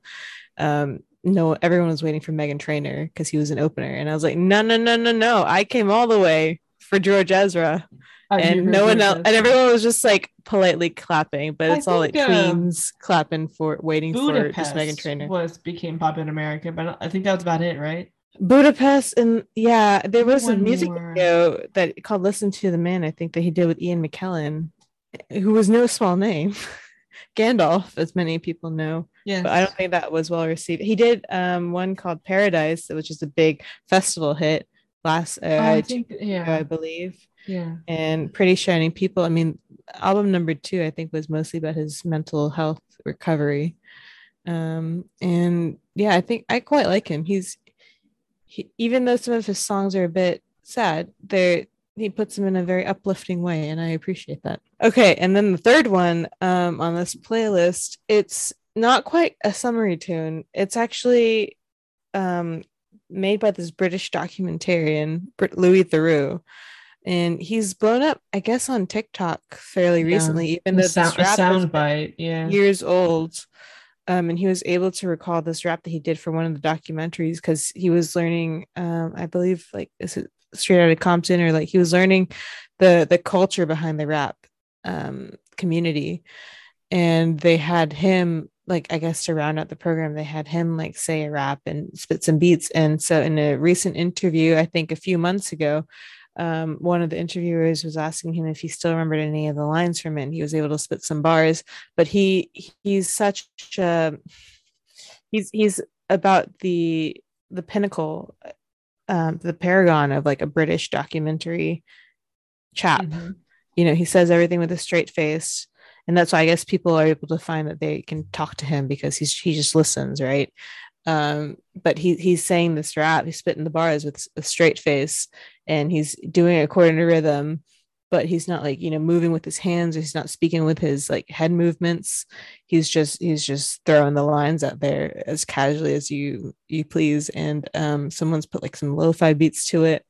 [SPEAKER 1] um no everyone was waiting for meghan trainor because he was an opener and i was like no no no no no i came all the way for george ezra and no one else, and everyone was just like politely clapping, but
[SPEAKER 2] I
[SPEAKER 1] it's all like
[SPEAKER 2] queens uh,
[SPEAKER 1] tweens clapping for waiting for
[SPEAKER 2] Budapest
[SPEAKER 1] just Meghan Trainor.
[SPEAKER 2] was became popular in America, but I think that was about it, right?
[SPEAKER 1] Budapest, and yeah, there was a music
[SPEAKER 2] more.
[SPEAKER 1] video that called "Listen to the Man." I think that he did with Ian McKellen, who was no small name, Gandalf, as many people know.
[SPEAKER 2] Yeah.
[SPEAKER 1] But I don't think that was well received. He did um one called Paradise, which is a big festival hit last uh,
[SPEAKER 2] I think yeah.
[SPEAKER 1] I believe.
[SPEAKER 2] Yeah.
[SPEAKER 1] and pretty shining people i mean album number two i think was mostly about his mental health recovery um and yeah i think i quite like him he's he, even though some of his songs are a bit sad they he puts them in a very uplifting way and i appreciate that okay and then the third one um on this playlist it's not quite a summary tune it's actually um made by this british documentarian louis theroux and he's blown up i guess on tiktok fairly
[SPEAKER 2] Yeah.
[SPEAKER 1] recently even
[SPEAKER 2] A
[SPEAKER 1] though
[SPEAKER 2] sound,
[SPEAKER 1] this
[SPEAKER 2] a
[SPEAKER 1] rap has
[SPEAKER 2] sound bite. Yeah.
[SPEAKER 1] years old um, and he was able to recall this rap that he did for one of the documentaries because he was learning um, i believe like is it straight out of compton or like he was learning the the culture behind the rap um, community. And they had him like i guess to round out the program they had him like say a rap and spit some beats. And so in a recent interview i think a few months ago um, one of the interviewers was asking him if he still remembered any of the lines from it and he was able to spit some bars. But he he's such a he's he's about the the pinnacle um, the paragon of like a British documentary chap.
[SPEAKER 2] Mhm.
[SPEAKER 1] You know, he says everything with a straight face. And that's why I guess people are able to find that they can talk to him because he's he just listens, right? Um, but he he's saying this rap, he's spitting the bars with a straight face and he's doing it according to rhythm, but he's not like, you know, moving with his hands or he's not speaking with his like head movements. He's just he's just throwing the lines out there as casually as you you please. And um someone's put like some lo-fi beats to it.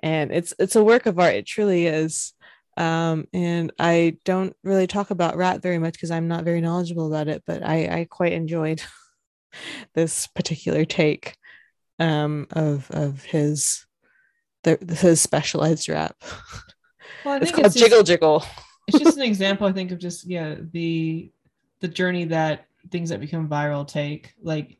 [SPEAKER 1] And it's it's a work of art. It truly is. Um, and I don't really talk about rat very much because I'm not very knowledgeable about it, but I, I quite enjoyed this particular take um, of of his the, his specialized rap.
[SPEAKER 2] Well, I
[SPEAKER 1] It's
[SPEAKER 2] think
[SPEAKER 1] called
[SPEAKER 2] it's just-
[SPEAKER 1] Jiggle Jiggle.
[SPEAKER 2] it's just an example i think of just yeah the the journey that things that become viral take like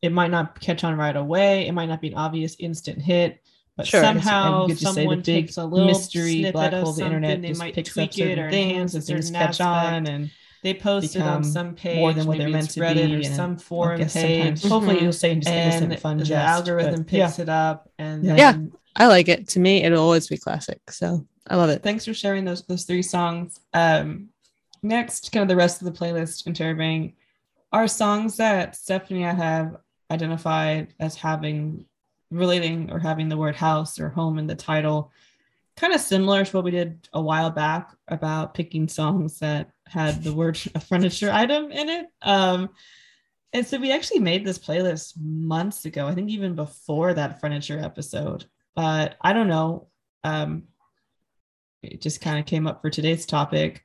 [SPEAKER 2] it might not catch on right away it might not be an obvious instant hit but
[SPEAKER 1] Sure.
[SPEAKER 2] somehow
[SPEAKER 3] And you could just say the
[SPEAKER 2] someone takes a little
[SPEAKER 3] mystery black hole of the internet
[SPEAKER 2] they
[SPEAKER 3] just
[SPEAKER 2] might
[SPEAKER 3] picks
[SPEAKER 2] tweak
[SPEAKER 3] up certain
[SPEAKER 2] it or
[SPEAKER 3] things and things catch on and
[SPEAKER 2] they post it on some page
[SPEAKER 3] more than what they're
[SPEAKER 2] maybe
[SPEAKER 3] meant to
[SPEAKER 2] Reddit
[SPEAKER 3] be
[SPEAKER 2] or some forum
[SPEAKER 3] guess
[SPEAKER 2] page
[SPEAKER 3] sometimes hopefully you'll say just
[SPEAKER 2] and
[SPEAKER 3] innocent fun
[SPEAKER 2] the
[SPEAKER 3] jest,
[SPEAKER 2] algorithm picks
[SPEAKER 3] yeah.
[SPEAKER 2] it up and
[SPEAKER 3] Yeah.
[SPEAKER 1] Yeah. I like it. To me, it'll always be classic. So I love it.
[SPEAKER 2] thanks for sharing those those three songs. Um, next, kind of the rest of the playlist interviewing are songs that Stephanie I have identified as having relating or having the word house or home in the title. Kind of similar to what we did a while back about picking songs that had the word a furniture item in it. Um, and so we actually made this playlist months ago, I think even before that furniture episode. But I don't know. Um, it just kind of came up for today's topic.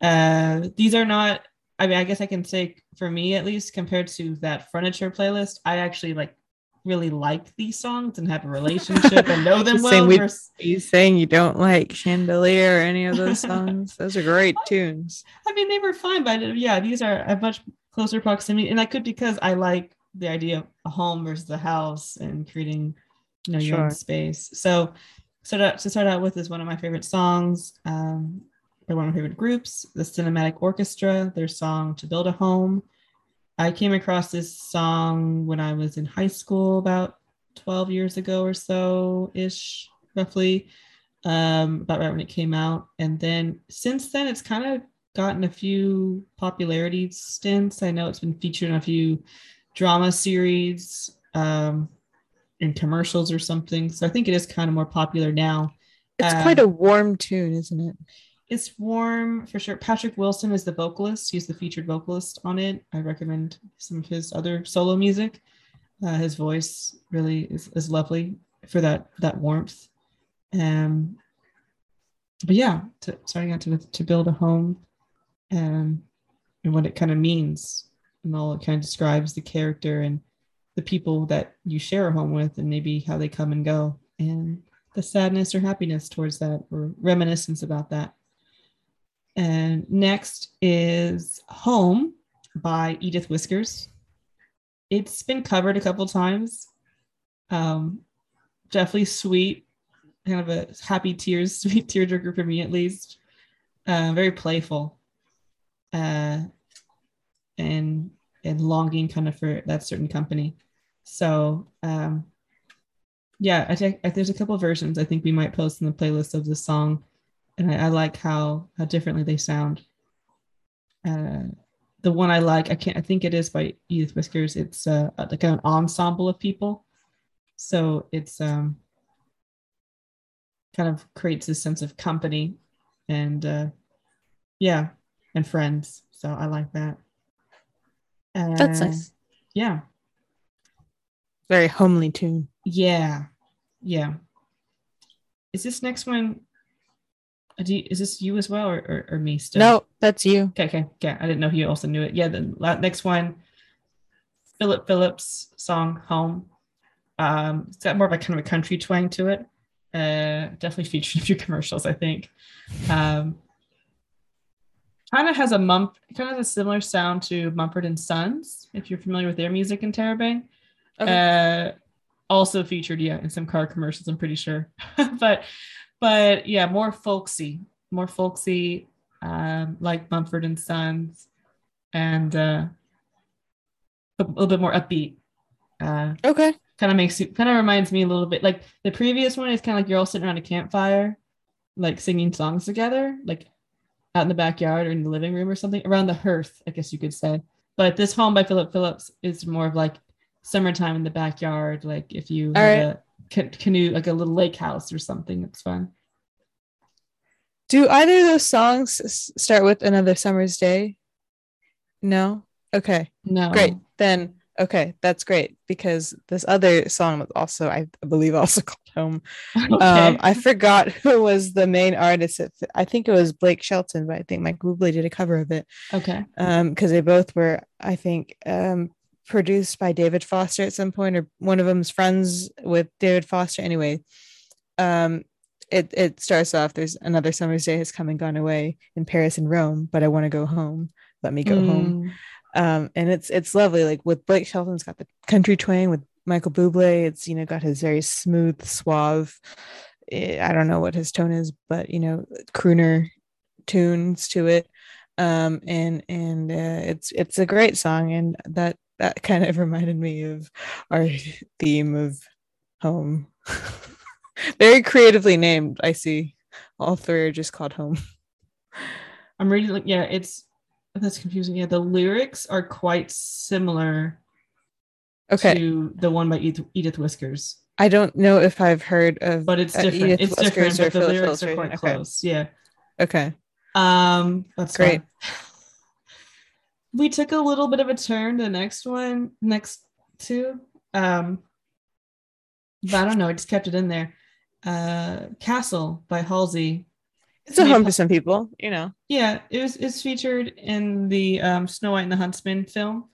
[SPEAKER 2] Uh, these are not, I mean, I guess I can say for me at least, compared to that furniture playlist, I actually like really like these songs and have a relationship and know them well.
[SPEAKER 1] we- you saying you don't like Chandelier or any of those songs? those are great tunes.
[SPEAKER 2] I mean, they were fine, but yeah, these are a much closer proximity, and I could because I like the idea of a home versus a house and creating, you know, your own space. So, so to, to start out with is one of my favorite songs um, by one of my favorite groups, the Cinematic Orchestra. Their song "To Build a Home." I came across this song when I was in high school about 12 years ago or so ish, roughly, um, about right when it came out. And then since then, it's kind of gotten a few popularity stints. I know it's been featured in a few drama series, um, in commercials or something. So I think it is kind of more popular now.
[SPEAKER 1] It's
[SPEAKER 2] Um,
[SPEAKER 1] quite a warm tune, isn't it?
[SPEAKER 2] It's warm for sure. Patrick Watson is the vocalist. He's the featured vocalist on it. I recommend some of his other solo music. Uh, his voice really is, is lovely for that that warmth. Um, but yeah, to, starting out to to build a home, um, and what it kind of means, and all it kind of describes the character and the people that you share a home with, and maybe how they come and go, and the sadness or happiness towards that, or reminiscence about that. And next is Home by Edith Whiskers. It's been covered a couple times. Um, definitely sweet, kind of a happy tears, sweet tearjerker for me at least. Uh, very playful, uh, and and longing kind of for that certain company. So um, yeah, I think there's a couple versions I think we might post in the playlist of the song and I, I like how how differently they sound. Uh, the one I like, I can't, I think it is by Edith Whiskers. It's uh, like an ensemble of people, so it's um kind of creates a sense of company and uh, yeah, and friends. So I like that.
[SPEAKER 1] That's
[SPEAKER 2] Uh,
[SPEAKER 1] nice.
[SPEAKER 2] Yeah,
[SPEAKER 1] Very homely tune.
[SPEAKER 2] yeah, yeah. Is this next one? Do you, is this you as well, or or, or me still?
[SPEAKER 1] No, that's you.
[SPEAKER 2] Okay, okay, okay. I didn't know you also knew it. Yeah, the next one, Philip Phillips song "Home." Um, it's got more of a kind of a country twang to it. Uh, definitely featured in a few commercials, I think. Um, kind of has a mump, kind of a similar sound to Mumford and Sons, if you're familiar with their music Interrobang. Uh, also featured, yeah, in some car commercials. I'm pretty sure, but but yeah, more folksy, more folksy, um, like Mumford and Sons, and uh, a little bit more upbeat. Uh,
[SPEAKER 1] Okay.
[SPEAKER 2] kind of makes it kind of reminds me a little bit like the previous one is kind of like you're all sitting around a campfire, like singing songs together, like out in the backyard or in the living room or something around the hearth, I guess you could say. But this home by Philip Phillips is more of like summertime in the backyard, like if you
[SPEAKER 1] All
[SPEAKER 2] had
[SPEAKER 1] right.
[SPEAKER 2] a ca- canoe, like a little lake house or something. It's fun.
[SPEAKER 1] Do either of those songs start with another summer's day? No. Okay.
[SPEAKER 2] No,
[SPEAKER 1] Great. Then okay, that's great because this other song was also, I believe, also called Home.
[SPEAKER 2] Okay.
[SPEAKER 1] Um, I forgot who was the main artist. I think it was Blake Shelton, but I think Mike Bublé did a cover of it.
[SPEAKER 2] okay.
[SPEAKER 1] Um, because they both were, I think, um, produced by David Foster at some point, or one of them's friends with David Foster. Anyway, um, it it starts off. There's another summer's day has come and gone away in Paris and Rome, but I want to go home. Let me go home.
[SPEAKER 2] Mm,
[SPEAKER 1] Um, and it's it's lovely. Like with Blake Shelton's got the country twang. With Michael Bublé, it's you know got his very smooth, suave. eh, I don't know what his tone is, but you know, crooner tunes to it. Um, and and uh, it's it's a great song, and that that kind of reminded me of our theme of home. very creatively named. I see. All three are just called home.
[SPEAKER 2] I'm reading like yeah, it's that's confusing. Yeah, the lyrics are quite similar
[SPEAKER 1] Okay.
[SPEAKER 2] to the one by Edith, Whiskers,
[SPEAKER 1] I don't know if I've heard of
[SPEAKER 2] but it's
[SPEAKER 1] uh,
[SPEAKER 2] different.
[SPEAKER 1] Edith
[SPEAKER 2] it's different,
[SPEAKER 1] Whiskers or
[SPEAKER 2] but the lyrics are quite
[SPEAKER 1] Okay.
[SPEAKER 2] close. Yeah.
[SPEAKER 1] Okay.
[SPEAKER 2] Um, that's
[SPEAKER 1] Great.
[SPEAKER 2] fine. We took a little bit of a turn. The next one, next two, um, but I don't know. I just kept it in there. Uh, Castle by Halsey.
[SPEAKER 1] It's a home to some people, you know.
[SPEAKER 2] Yeah, it was. It's featured in the um, Snow White and the Huntsman film.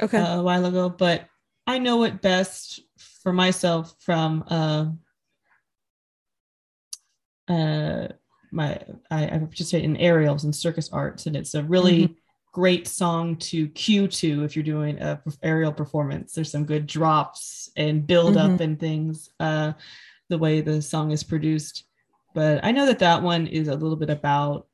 [SPEAKER 1] Okay.
[SPEAKER 2] uh, a while ago, but I know it best for myself from uh, uh, my I, I participate in aerials and circus arts, and it's a really great song to cue to if you're doing a aerial performance. There's some good drops and build up and things. Uh, the way the song is produced, but I know that that one is a little bit about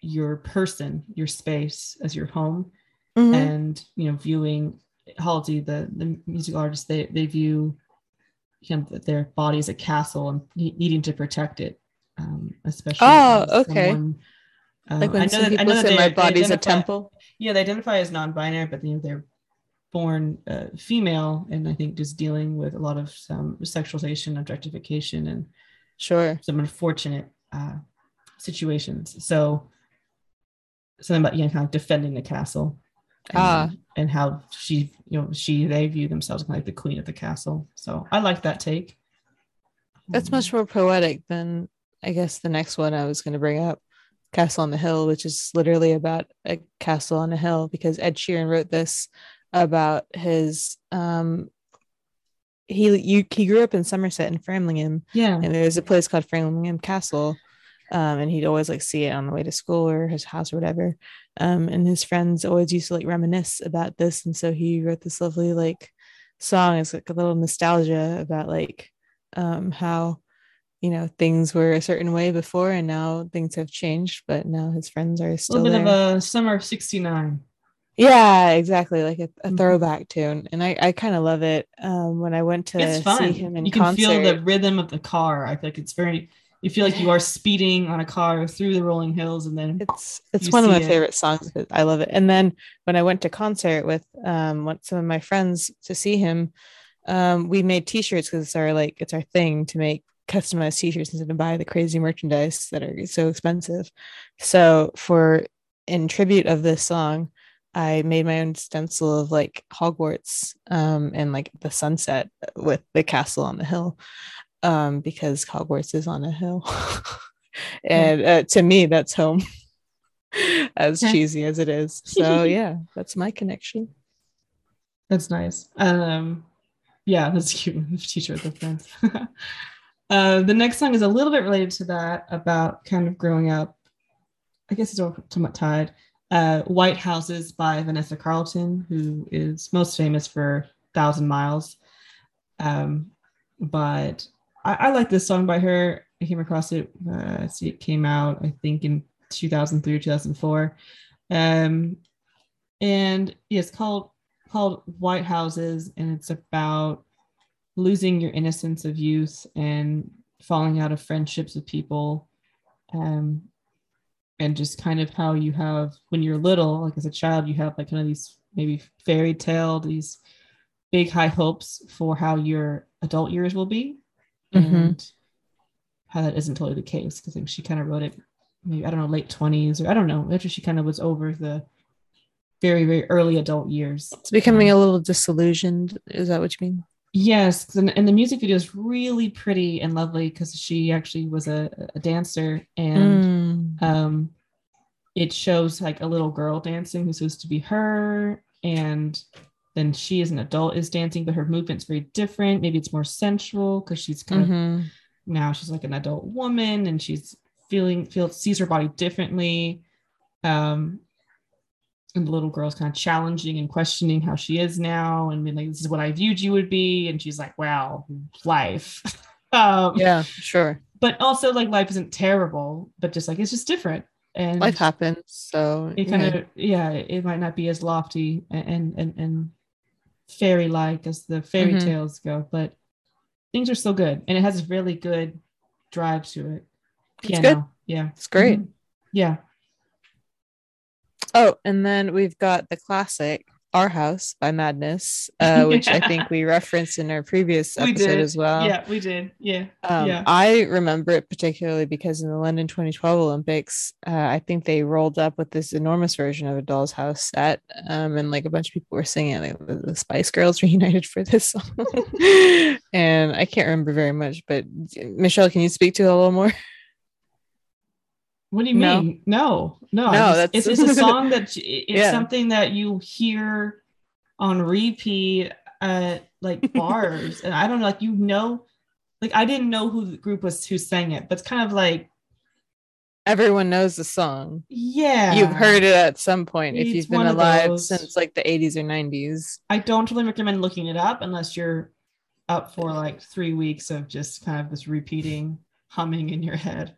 [SPEAKER 2] your person, your space as your home
[SPEAKER 1] Mhm.
[SPEAKER 2] and you know viewing Halsey, the the music artist, they they view him their body as a castle and needing to protect it, um, especially.
[SPEAKER 1] Oh, okay.
[SPEAKER 2] someone-
[SPEAKER 1] like
[SPEAKER 2] I
[SPEAKER 1] when
[SPEAKER 2] know
[SPEAKER 1] some
[SPEAKER 2] that- I
[SPEAKER 1] people
[SPEAKER 2] know that
[SPEAKER 1] say
[SPEAKER 2] they-
[SPEAKER 1] my
[SPEAKER 2] they
[SPEAKER 1] body's a temple.
[SPEAKER 2] Yeah, they identify as non-binary, but you know they're born uh, female, and I think just dealing with a lot of some sexualization, objectification, and
[SPEAKER 1] Sure.
[SPEAKER 2] some unfortunate uh, situations. So something about you know kind of defending the castle. And,
[SPEAKER 1] Ah.
[SPEAKER 2] and how she, you know, she they view themselves kind of like the queen of the castle. So I like that take.
[SPEAKER 1] That's
[SPEAKER 2] Um,
[SPEAKER 1] much more poetic than I guess the next one I was going to bring up, Castle on the Hill, which is literally about a castle on a hill because Ed Sheeran wrote this about his um he you, he grew up in Somerset in Framlingham
[SPEAKER 2] yeah.
[SPEAKER 1] and there's a place called Framlingham Castle. Um, and he'd always like see it on the way to school or his house or whatever. Um, and his friends always used to like reminisce about this. And so he wrote this lovely like song. It's like a little nostalgia about like um how you know things were a certain way before and now things have changed, but now his friends are still A
[SPEAKER 2] little bit
[SPEAKER 1] there.
[SPEAKER 2] of a summer of 69.
[SPEAKER 1] yeah, exactly. Like a, a
[SPEAKER 2] Mhm.
[SPEAKER 1] throwback tune. And I, I kind of love it. Um when I went to see him in
[SPEAKER 2] You can
[SPEAKER 1] concert.
[SPEAKER 2] feel the rhythm of the car. I think it's very you feel like you are speeding on a car through the rolling hills and then
[SPEAKER 1] it's it's one of my
[SPEAKER 2] it.
[SPEAKER 1] favorite songs I love it. And then when I went to concert with um some of my friends to see him, um we made t-shirts because it's our like it's our thing to make customized t-shirts instead of buy the crazy merchandise that are so expensive. So for in tribute of this song, I made my own stencil of like Hogwarts um and like the sunset with the castle on the hill um because Hogwarts is on a hill. and uh, to me that's home. as cheesy as it is. So yeah, that's my connection.
[SPEAKER 2] That's nice. Um, yeah, that's cute. Teacher with the friends. Uh, the next song is a little bit related to that about kind of growing up. I guess it's all somewhat tied. Uh, White Houses by Vanessa Carlton, who is most famous for Thousand Miles. Um, but I, I like this song by her. I came across it. Uh, see, it came out I think in 2003 or 2004. Um, and yeah, it's called called White Houses, and it's about losing your innocence of youth and falling out of friendships with people um, and just kind of how you have when you're little like as a child you have like kind of these maybe fairy tale these big high hopes for how your adult years will be
[SPEAKER 1] Mhm.
[SPEAKER 2] and how that isn't totally the case because I think she kind of wrote it maybe I don't know late 20s or I don't know after she kind of was over the very very early adult years
[SPEAKER 1] It's becoming a little disillusioned. Is that what you mean?
[SPEAKER 2] Yes, and, and the music video is really pretty and lovely because she actually was a, a dancer and
[SPEAKER 1] Mm.
[SPEAKER 2] um, it shows like a little girl dancing who's supposed to be her, and then she as an adult is dancing, but her movement's very different. Maybe it's more sensual because she's kind of
[SPEAKER 1] Mhm.
[SPEAKER 2] now she's like an adult woman and she's feeling feels sees her body differently. Um, and the little girl's kind of challenging and questioning how she is now, and being like, "This is what I viewed you would be," and she's like, "Wow, life." um,
[SPEAKER 1] Yeah, sure.
[SPEAKER 2] but also like life isn't terrible, but just like it's just different, and
[SPEAKER 1] Life happens. So
[SPEAKER 2] it kind of yeah, it might not be as lofty and and and fairy like as the fairy
[SPEAKER 1] Mhm.
[SPEAKER 2] tales go, but things are still good, and it has a really good drive to it.
[SPEAKER 1] It's good.
[SPEAKER 2] yeah,
[SPEAKER 1] it's great.
[SPEAKER 2] Mhm. yeah,
[SPEAKER 1] Oh, and then we've got the classic Our House by Madness, uh, which I think we referenced in our previous episode as well.
[SPEAKER 2] yeah, we did, yeah,
[SPEAKER 1] Um,
[SPEAKER 2] yeah.
[SPEAKER 1] I remember it particularly because in the London 2012 Olympics, uh, I think they rolled up with this enormous version of a Doll's House set, um, and like a bunch of people were singing. Like, the, the Spice Girls reunited for this song, and I can't remember very much. But Michelle, can you speak to it a little more?
[SPEAKER 2] What do you
[SPEAKER 1] No.
[SPEAKER 2] mean? No, no,
[SPEAKER 1] No,
[SPEAKER 2] just-
[SPEAKER 1] that's-
[SPEAKER 2] it's, it's a song that it's
[SPEAKER 1] Yeah.
[SPEAKER 2] something that you hear on repeat at like bars, and I don't know, like you know, like I didn't know who the group was who sang it, but it's kind of like
[SPEAKER 1] Everyone knows the song.
[SPEAKER 2] yeah,
[SPEAKER 1] You've heard it at some point if you've been alive since like the 80s or 90s.
[SPEAKER 2] I don't really recommend looking it up unless you're up for like three weeks of just kind of this repeating humming in your head.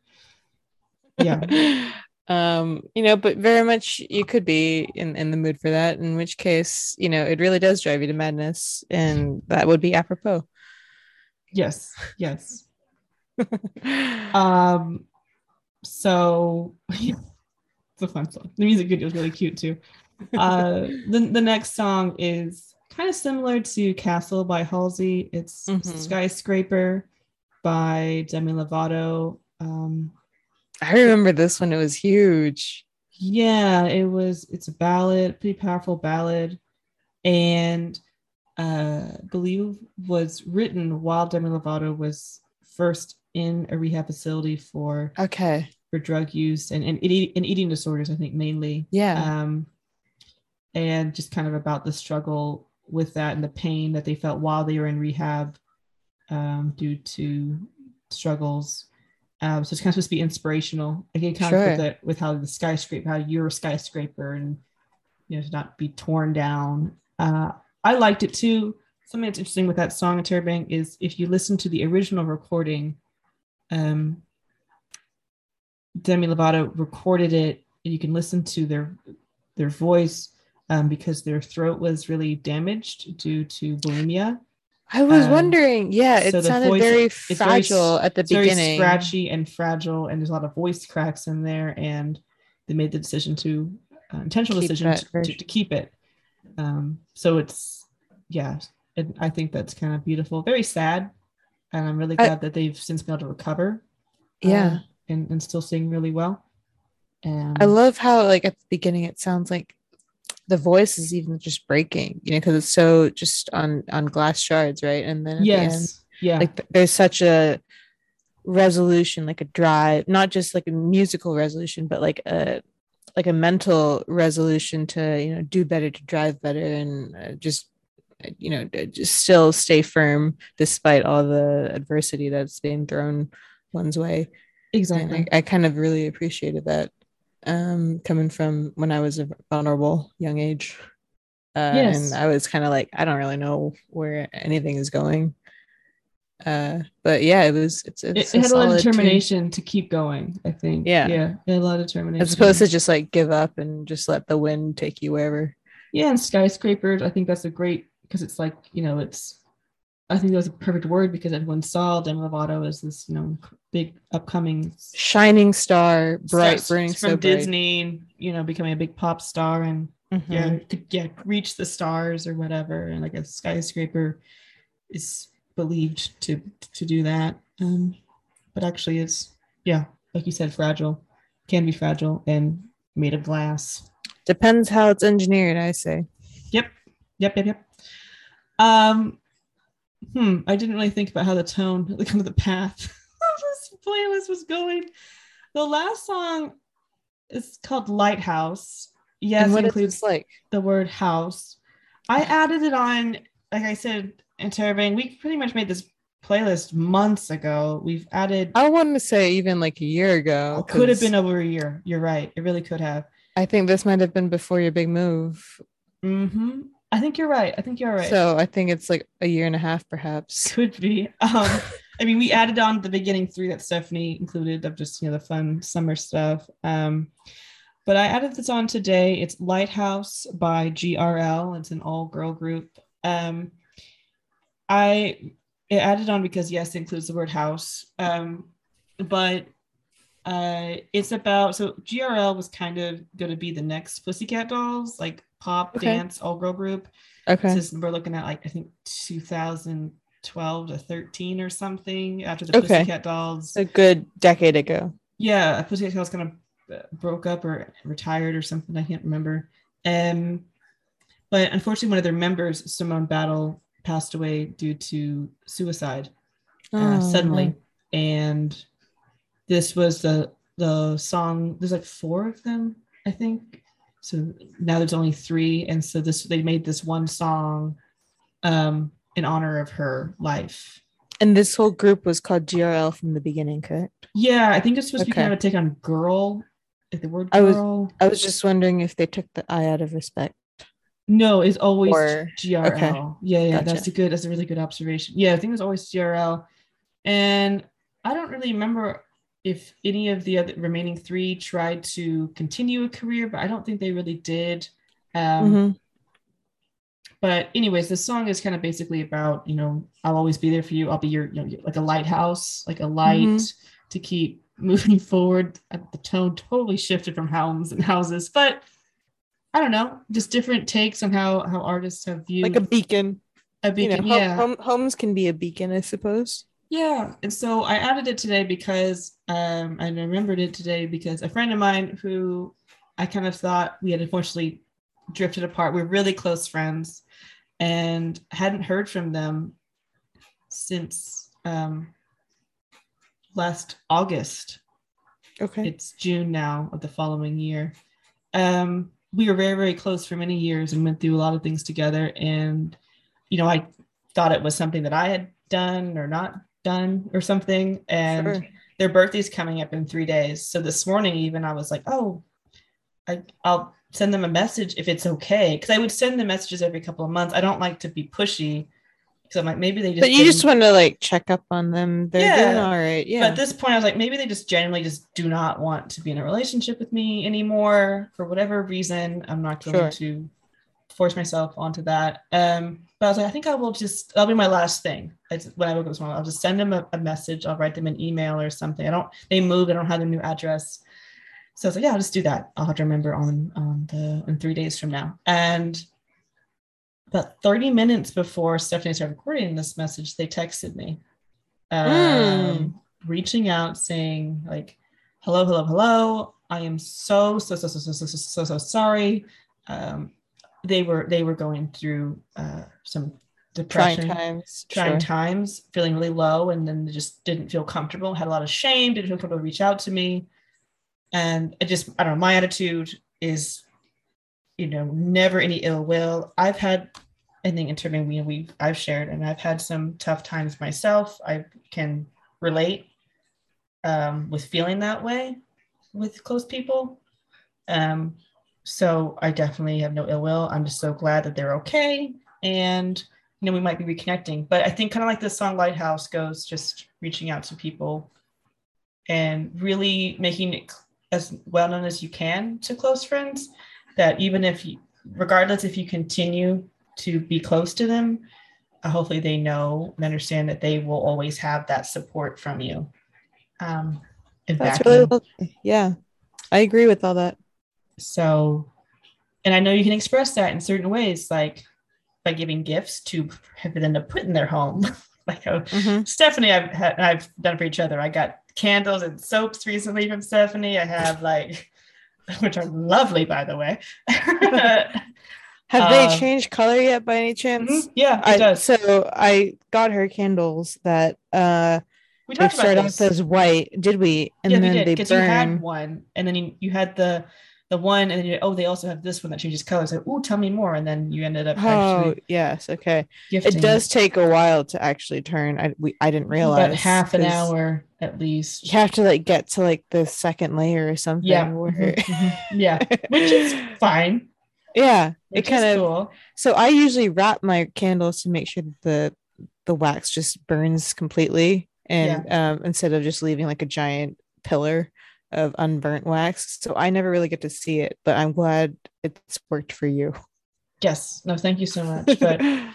[SPEAKER 2] Yeah.
[SPEAKER 1] um you know but very much you could be in in the mood for that in which case you know it really does drive you to madness and that would be apropos
[SPEAKER 2] Yes, yes. Um, so yeah, it's a fun song. The music video is really cute too. Uh, the the next song is kind of similar to Castle by Halsey. It's
[SPEAKER 1] Mhm.
[SPEAKER 2] Skyscraper by Demi Lovato. Um,
[SPEAKER 1] i remember this one it was huge
[SPEAKER 2] yeah, it was. It's a ballad, pretty powerful ballad, and uh, I believe was written while Demi Lovato was first in a rehab facility for
[SPEAKER 1] okay
[SPEAKER 2] for drug use and and, and eating disorders. I think mainly.
[SPEAKER 1] yeah
[SPEAKER 2] Um, and just kind of about the struggle with that and the pain that they felt while they were in rehab um, due to struggles. Um, so it's kind of supposed to be inspirational. Again, kind of
[SPEAKER 1] Sure.
[SPEAKER 2] with, the, with how the skyscraper, how you're a skyscraper and you know to not be torn down. Uh, I liked it too. Something that's interesting with that song, Interrobang, is if you listen to the original recording, um, Demi Lovato recorded it, and you can listen to their their voice um, because their throat was really damaged due to bulimia.
[SPEAKER 1] I was
[SPEAKER 2] um,
[SPEAKER 1] wondering yeah it
[SPEAKER 2] so
[SPEAKER 1] sounded
[SPEAKER 2] voice-
[SPEAKER 1] very
[SPEAKER 2] very
[SPEAKER 1] fragile
[SPEAKER 2] s-
[SPEAKER 1] at the
[SPEAKER 2] It's very
[SPEAKER 1] beginning
[SPEAKER 2] scratchy and fragile, and there's a lot of voice cracks in there. And they made the decision to uh, intentional
[SPEAKER 1] Keep
[SPEAKER 2] decision to, to, to keep it. Um, so it's yeah, and I think that's kind of beautiful. Very sad, and I'm really
[SPEAKER 1] I-
[SPEAKER 2] glad that they've since been able to recover.
[SPEAKER 1] yeah
[SPEAKER 2] uh, and and still sing really well. And
[SPEAKER 1] I love how like at the beginning it sounds like the voice is even just breaking, you know, because it's so just on on glass shards, right? And then at the end,
[SPEAKER 2] yes, yeah,
[SPEAKER 1] like there's such a resolution, like a drive, not just like a musical resolution, but like a like a mental resolution to you know do better, to drive better, and uh, just you know just still stay firm despite all the adversity that's being thrown one's way.
[SPEAKER 2] exactly.
[SPEAKER 1] I, I kind of really appreciated that um coming from when I was a vulnerable young age. Uh,
[SPEAKER 2] Yes.
[SPEAKER 1] and I was kind of like, I don't really know where anything is going. Uh, but yeah, it was it's,
[SPEAKER 2] it,
[SPEAKER 1] it's
[SPEAKER 2] it had a lot of
[SPEAKER 1] solid tune,
[SPEAKER 2] determination to keep going. I think.
[SPEAKER 1] Yeah.
[SPEAKER 2] yeah, it had a lot of determination.
[SPEAKER 1] as opposed to just like give up and just let the wind take you wherever.
[SPEAKER 2] yeah, and skyscrapers. I think that's a great because it's like you know it's I think that was a perfect word because everyone saw Demi Lovato as this, you know, big upcoming
[SPEAKER 1] shining star, bright, burning
[SPEAKER 2] from
[SPEAKER 1] so bright.
[SPEAKER 2] Disney, you know, becoming a big pop star and
[SPEAKER 1] Mhm.
[SPEAKER 2] yeah, could yeah, reach the stars or whatever. And like a skyscraper is believed to to do that. Um, but actually it's yeah, like you said, fragile, can be fragile and made of glass.
[SPEAKER 1] Depends how it's engineered, I say.
[SPEAKER 2] Yep, yep, yep, yep. Um, hmm. I didn't really think about how the tone, the kind of the path playlist was going. The last song is called Lighthouse. Yes,
[SPEAKER 1] what
[SPEAKER 2] includes
[SPEAKER 1] like?
[SPEAKER 2] the word house. I added it on, like I said, Interrobang. We pretty much made this playlist months ago. We've added.
[SPEAKER 1] I wanted to say even like a year ago.
[SPEAKER 2] Could have been over a year. You're right. It really could have.
[SPEAKER 1] I think this might have been before your big move.
[SPEAKER 2] hmm I think you're right. I think you're right.
[SPEAKER 1] So I think it's like a year and a half, perhaps.
[SPEAKER 2] Could be. Um, I mean, we added on the beginning three that Stephanie included of just you know the fun summer stuff. Um, but I added this on today. It's Lighthouse by GRL. It's an all-girl group. Um, I it added on because yes, it includes the word house. Um, but uh, it's about so GRL was kind of going to be the next Pussycat Dolls, like pop
[SPEAKER 1] Okay.
[SPEAKER 2] dance all-girl group.
[SPEAKER 1] Okay.
[SPEAKER 2] Is- we're looking at like I think 2012 to 13 or something after the
[SPEAKER 1] Okay.
[SPEAKER 2] Pussycat Dolls.
[SPEAKER 1] a good decade ago.
[SPEAKER 2] Yeah, Pussycat Dolls kind of uh, broke up or retired or something. I can't remember. Um, but unfortunately, one of their members, Simone Battle, passed away due to suicide uh,
[SPEAKER 1] Oh,
[SPEAKER 2] suddenly, and this was the the song. There's like four of them, I think. So now there's only three, and so this they made this one song um, in honor of her life.
[SPEAKER 1] And this whole group was called GRL from the beginning, correct?
[SPEAKER 2] Yeah, I think it's supposed to be kind of a take on girl, like the word
[SPEAKER 1] I was, I was just wondering if they took the I out of respect.
[SPEAKER 2] No, it's always
[SPEAKER 1] Or-
[SPEAKER 2] GRL.
[SPEAKER 1] okay.
[SPEAKER 2] Yeah, yeah,
[SPEAKER 1] Gotcha.
[SPEAKER 2] that's a good, that's a really good observation. Yeah, I think it was always GRL. And I don't really remember if any of the other remaining three tried to continue a career, but I don't think they really did. Um,
[SPEAKER 1] Mhm.
[SPEAKER 2] But anyways, the song is kind of basically about, you know, I'll always be there for you. I'll be your, you know, like a lighthouse, like a light
[SPEAKER 1] Mhm.
[SPEAKER 2] to keep moving forward. Uh, The tone totally shifted from homes and houses, but I don't know, just different takes on how how artists have viewed
[SPEAKER 1] Like a beacon.
[SPEAKER 2] a
[SPEAKER 1] You
[SPEAKER 2] beacon.
[SPEAKER 1] know,
[SPEAKER 2] yeah,
[SPEAKER 1] home- homes can be a beacon, I suppose.
[SPEAKER 2] yeah. And so I added it today because um, I remembered it today because a friend of mine who I kind of thought we had unfortunately drifted apart. We're really close friends and hadn't heard from them since um, last August.
[SPEAKER 1] Okay.
[SPEAKER 2] It's June now of the following year. Um, we were very, very close for many years and went through a lot of things together. And, you know, I thought it was something that I had done or not done or something. And
[SPEAKER 1] Sure.
[SPEAKER 2] their birthday's coming up in three days. So this morning, even I was like, oh, I, I'll send them a message if it's okay. Because I would send them messages every couple of months. I don't like to be pushy. Because I'm like, maybe they just.
[SPEAKER 1] But you just
[SPEAKER 2] didn't-
[SPEAKER 1] want to like check up on them. They're doing
[SPEAKER 2] Yeah.
[SPEAKER 1] all right.
[SPEAKER 2] But
[SPEAKER 1] Yeah.
[SPEAKER 2] at this point, I was like, maybe they just genuinely just do not want to be in a relationship with me anymore for whatever reason. I'm not going
[SPEAKER 1] Sure.
[SPEAKER 2] to force myself onto that. Um, but I was like, I think I will just, that'll be my last thing. It's, when I woke up this morning, I'll just send them a, a message. I'll write them an email or something. I don't, they moved. I don't have their new address. So I was like, yeah, I'll just do that. I'll have to remember on on the in three days from now. And about 30 minutes before Stephanie started recording this message, they texted me. Um, mm. reaching out saying like, hello, hello, hello. I am so, so, so, so, so, so, so, so sorry. Um, they were they were going through uh, some depression trying
[SPEAKER 1] times
[SPEAKER 2] trying
[SPEAKER 1] sure.
[SPEAKER 2] times feeling really low and then they just didn't feel comfortable had a lot of shame didn't feel comfortable to reach out to me and it just I don't know. My attitude is, you know, never any ill will. I've had, I think, in terms of we we I've shared, and I've had some tough times myself. I can relate um, with feeling that way with close people. Um, so I definitely have no ill will. I'm just so glad that they're okay, and you know we might be reconnecting. But I think kind of like the song "Lighthouse" goes, just reaching out to people and really making it as well known as you can to close friends. That even if you, regardless if you continue to be close to them, hopefully they know and understand that they will always have that support from you. Um,
[SPEAKER 1] That's really lovely. Yeah. I agree with all that.
[SPEAKER 2] So, and I know you can express that in certain ways, like by giving gifts to for them to put in their home. like uh,
[SPEAKER 1] Mhm.
[SPEAKER 2] Stephanie, I've had, I've done for each other. I got candles and soaps recently from Stephanie. I have like, which are lovely, by the way.
[SPEAKER 1] Have
[SPEAKER 2] Um,
[SPEAKER 1] they changed color yet by any chance?
[SPEAKER 2] Mhm. Yeah, it
[SPEAKER 1] I,
[SPEAKER 2] does.
[SPEAKER 1] So I got her candles that uh
[SPEAKER 2] we
[SPEAKER 1] they
[SPEAKER 2] talked
[SPEAKER 1] start
[SPEAKER 2] about
[SPEAKER 1] off as white. Did we? And
[SPEAKER 2] yeah,
[SPEAKER 1] then
[SPEAKER 2] we did
[SPEAKER 1] they
[SPEAKER 2] because you had one, and then you, you had the the one, and then you, oh, they also have this one that changes colors. Like, oh, tell me more, and then you ended up
[SPEAKER 1] Oh
[SPEAKER 2] actually
[SPEAKER 1] yes, okay. It does take a while to actually turn. I we I didn't realize
[SPEAKER 2] about half an hour at least.
[SPEAKER 1] You have to like get to like the second layer or something.
[SPEAKER 2] Yeah,
[SPEAKER 1] where-
[SPEAKER 2] mhm, mhm. yeah, which is fine.
[SPEAKER 1] yeah.
[SPEAKER 2] Which
[SPEAKER 1] it kind of
[SPEAKER 2] cool.
[SPEAKER 1] so I usually wrap my candles to make sure that the the wax just burns completely and um instead of just leaving like a giant pillar of unburnt wax. So I never really get to see it, but I'm glad it's worked for you.
[SPEAKER 2] Yes, no, thank you so much. But uh,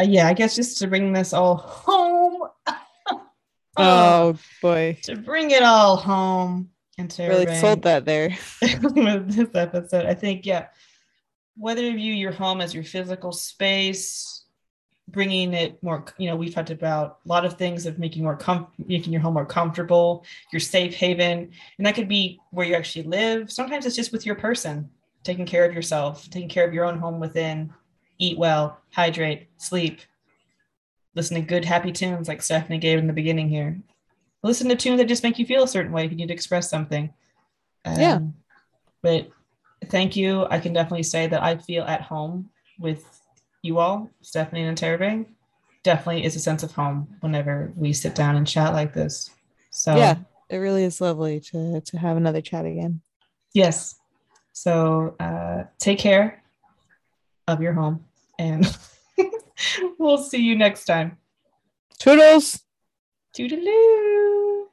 [SPEAKER 2] yeah, I guess just to bring this all home.
[SPEAKER 1] oh boy.
[SPEAKER 2] to bring it all home and to
[SPEAKER 1] Really
[SPEAKER 2] bring-
[SPEAKER 1] sold that there.
[SPEAKER 2] with this episode. I think, yeah, whether you view your home as your physical space, bringing it more, you know, we've talked about a lot of things of making more com- making your home more comfortable, your safe haven, and that could be where you actually live. Sometimes it's just with your person, taking care of yourself, taking care of your own home within. Eat well, hydrate, sleep, listen to good, happy tunes like Stephanie gave in the beginning here. Listen to tunes that just make you feel a certain way if you need to express something.
[SPEAKER 1] Yeah.
[SPEAKER 2] Um, But thank you. I can definitely say that I feel at home with you all, Stephanie and Interrobang. Definitely is a sense of home whenever we sit down and chat like this. So
[SPEAKER 1] Yeah. It really is lovely to to have another chat again.
[SPEAKER 2] yes. So uh, take care of your home and we'll see you next time.
[SPEAKER 1] Toodles.
[SPEAKER 2] Toodaloo.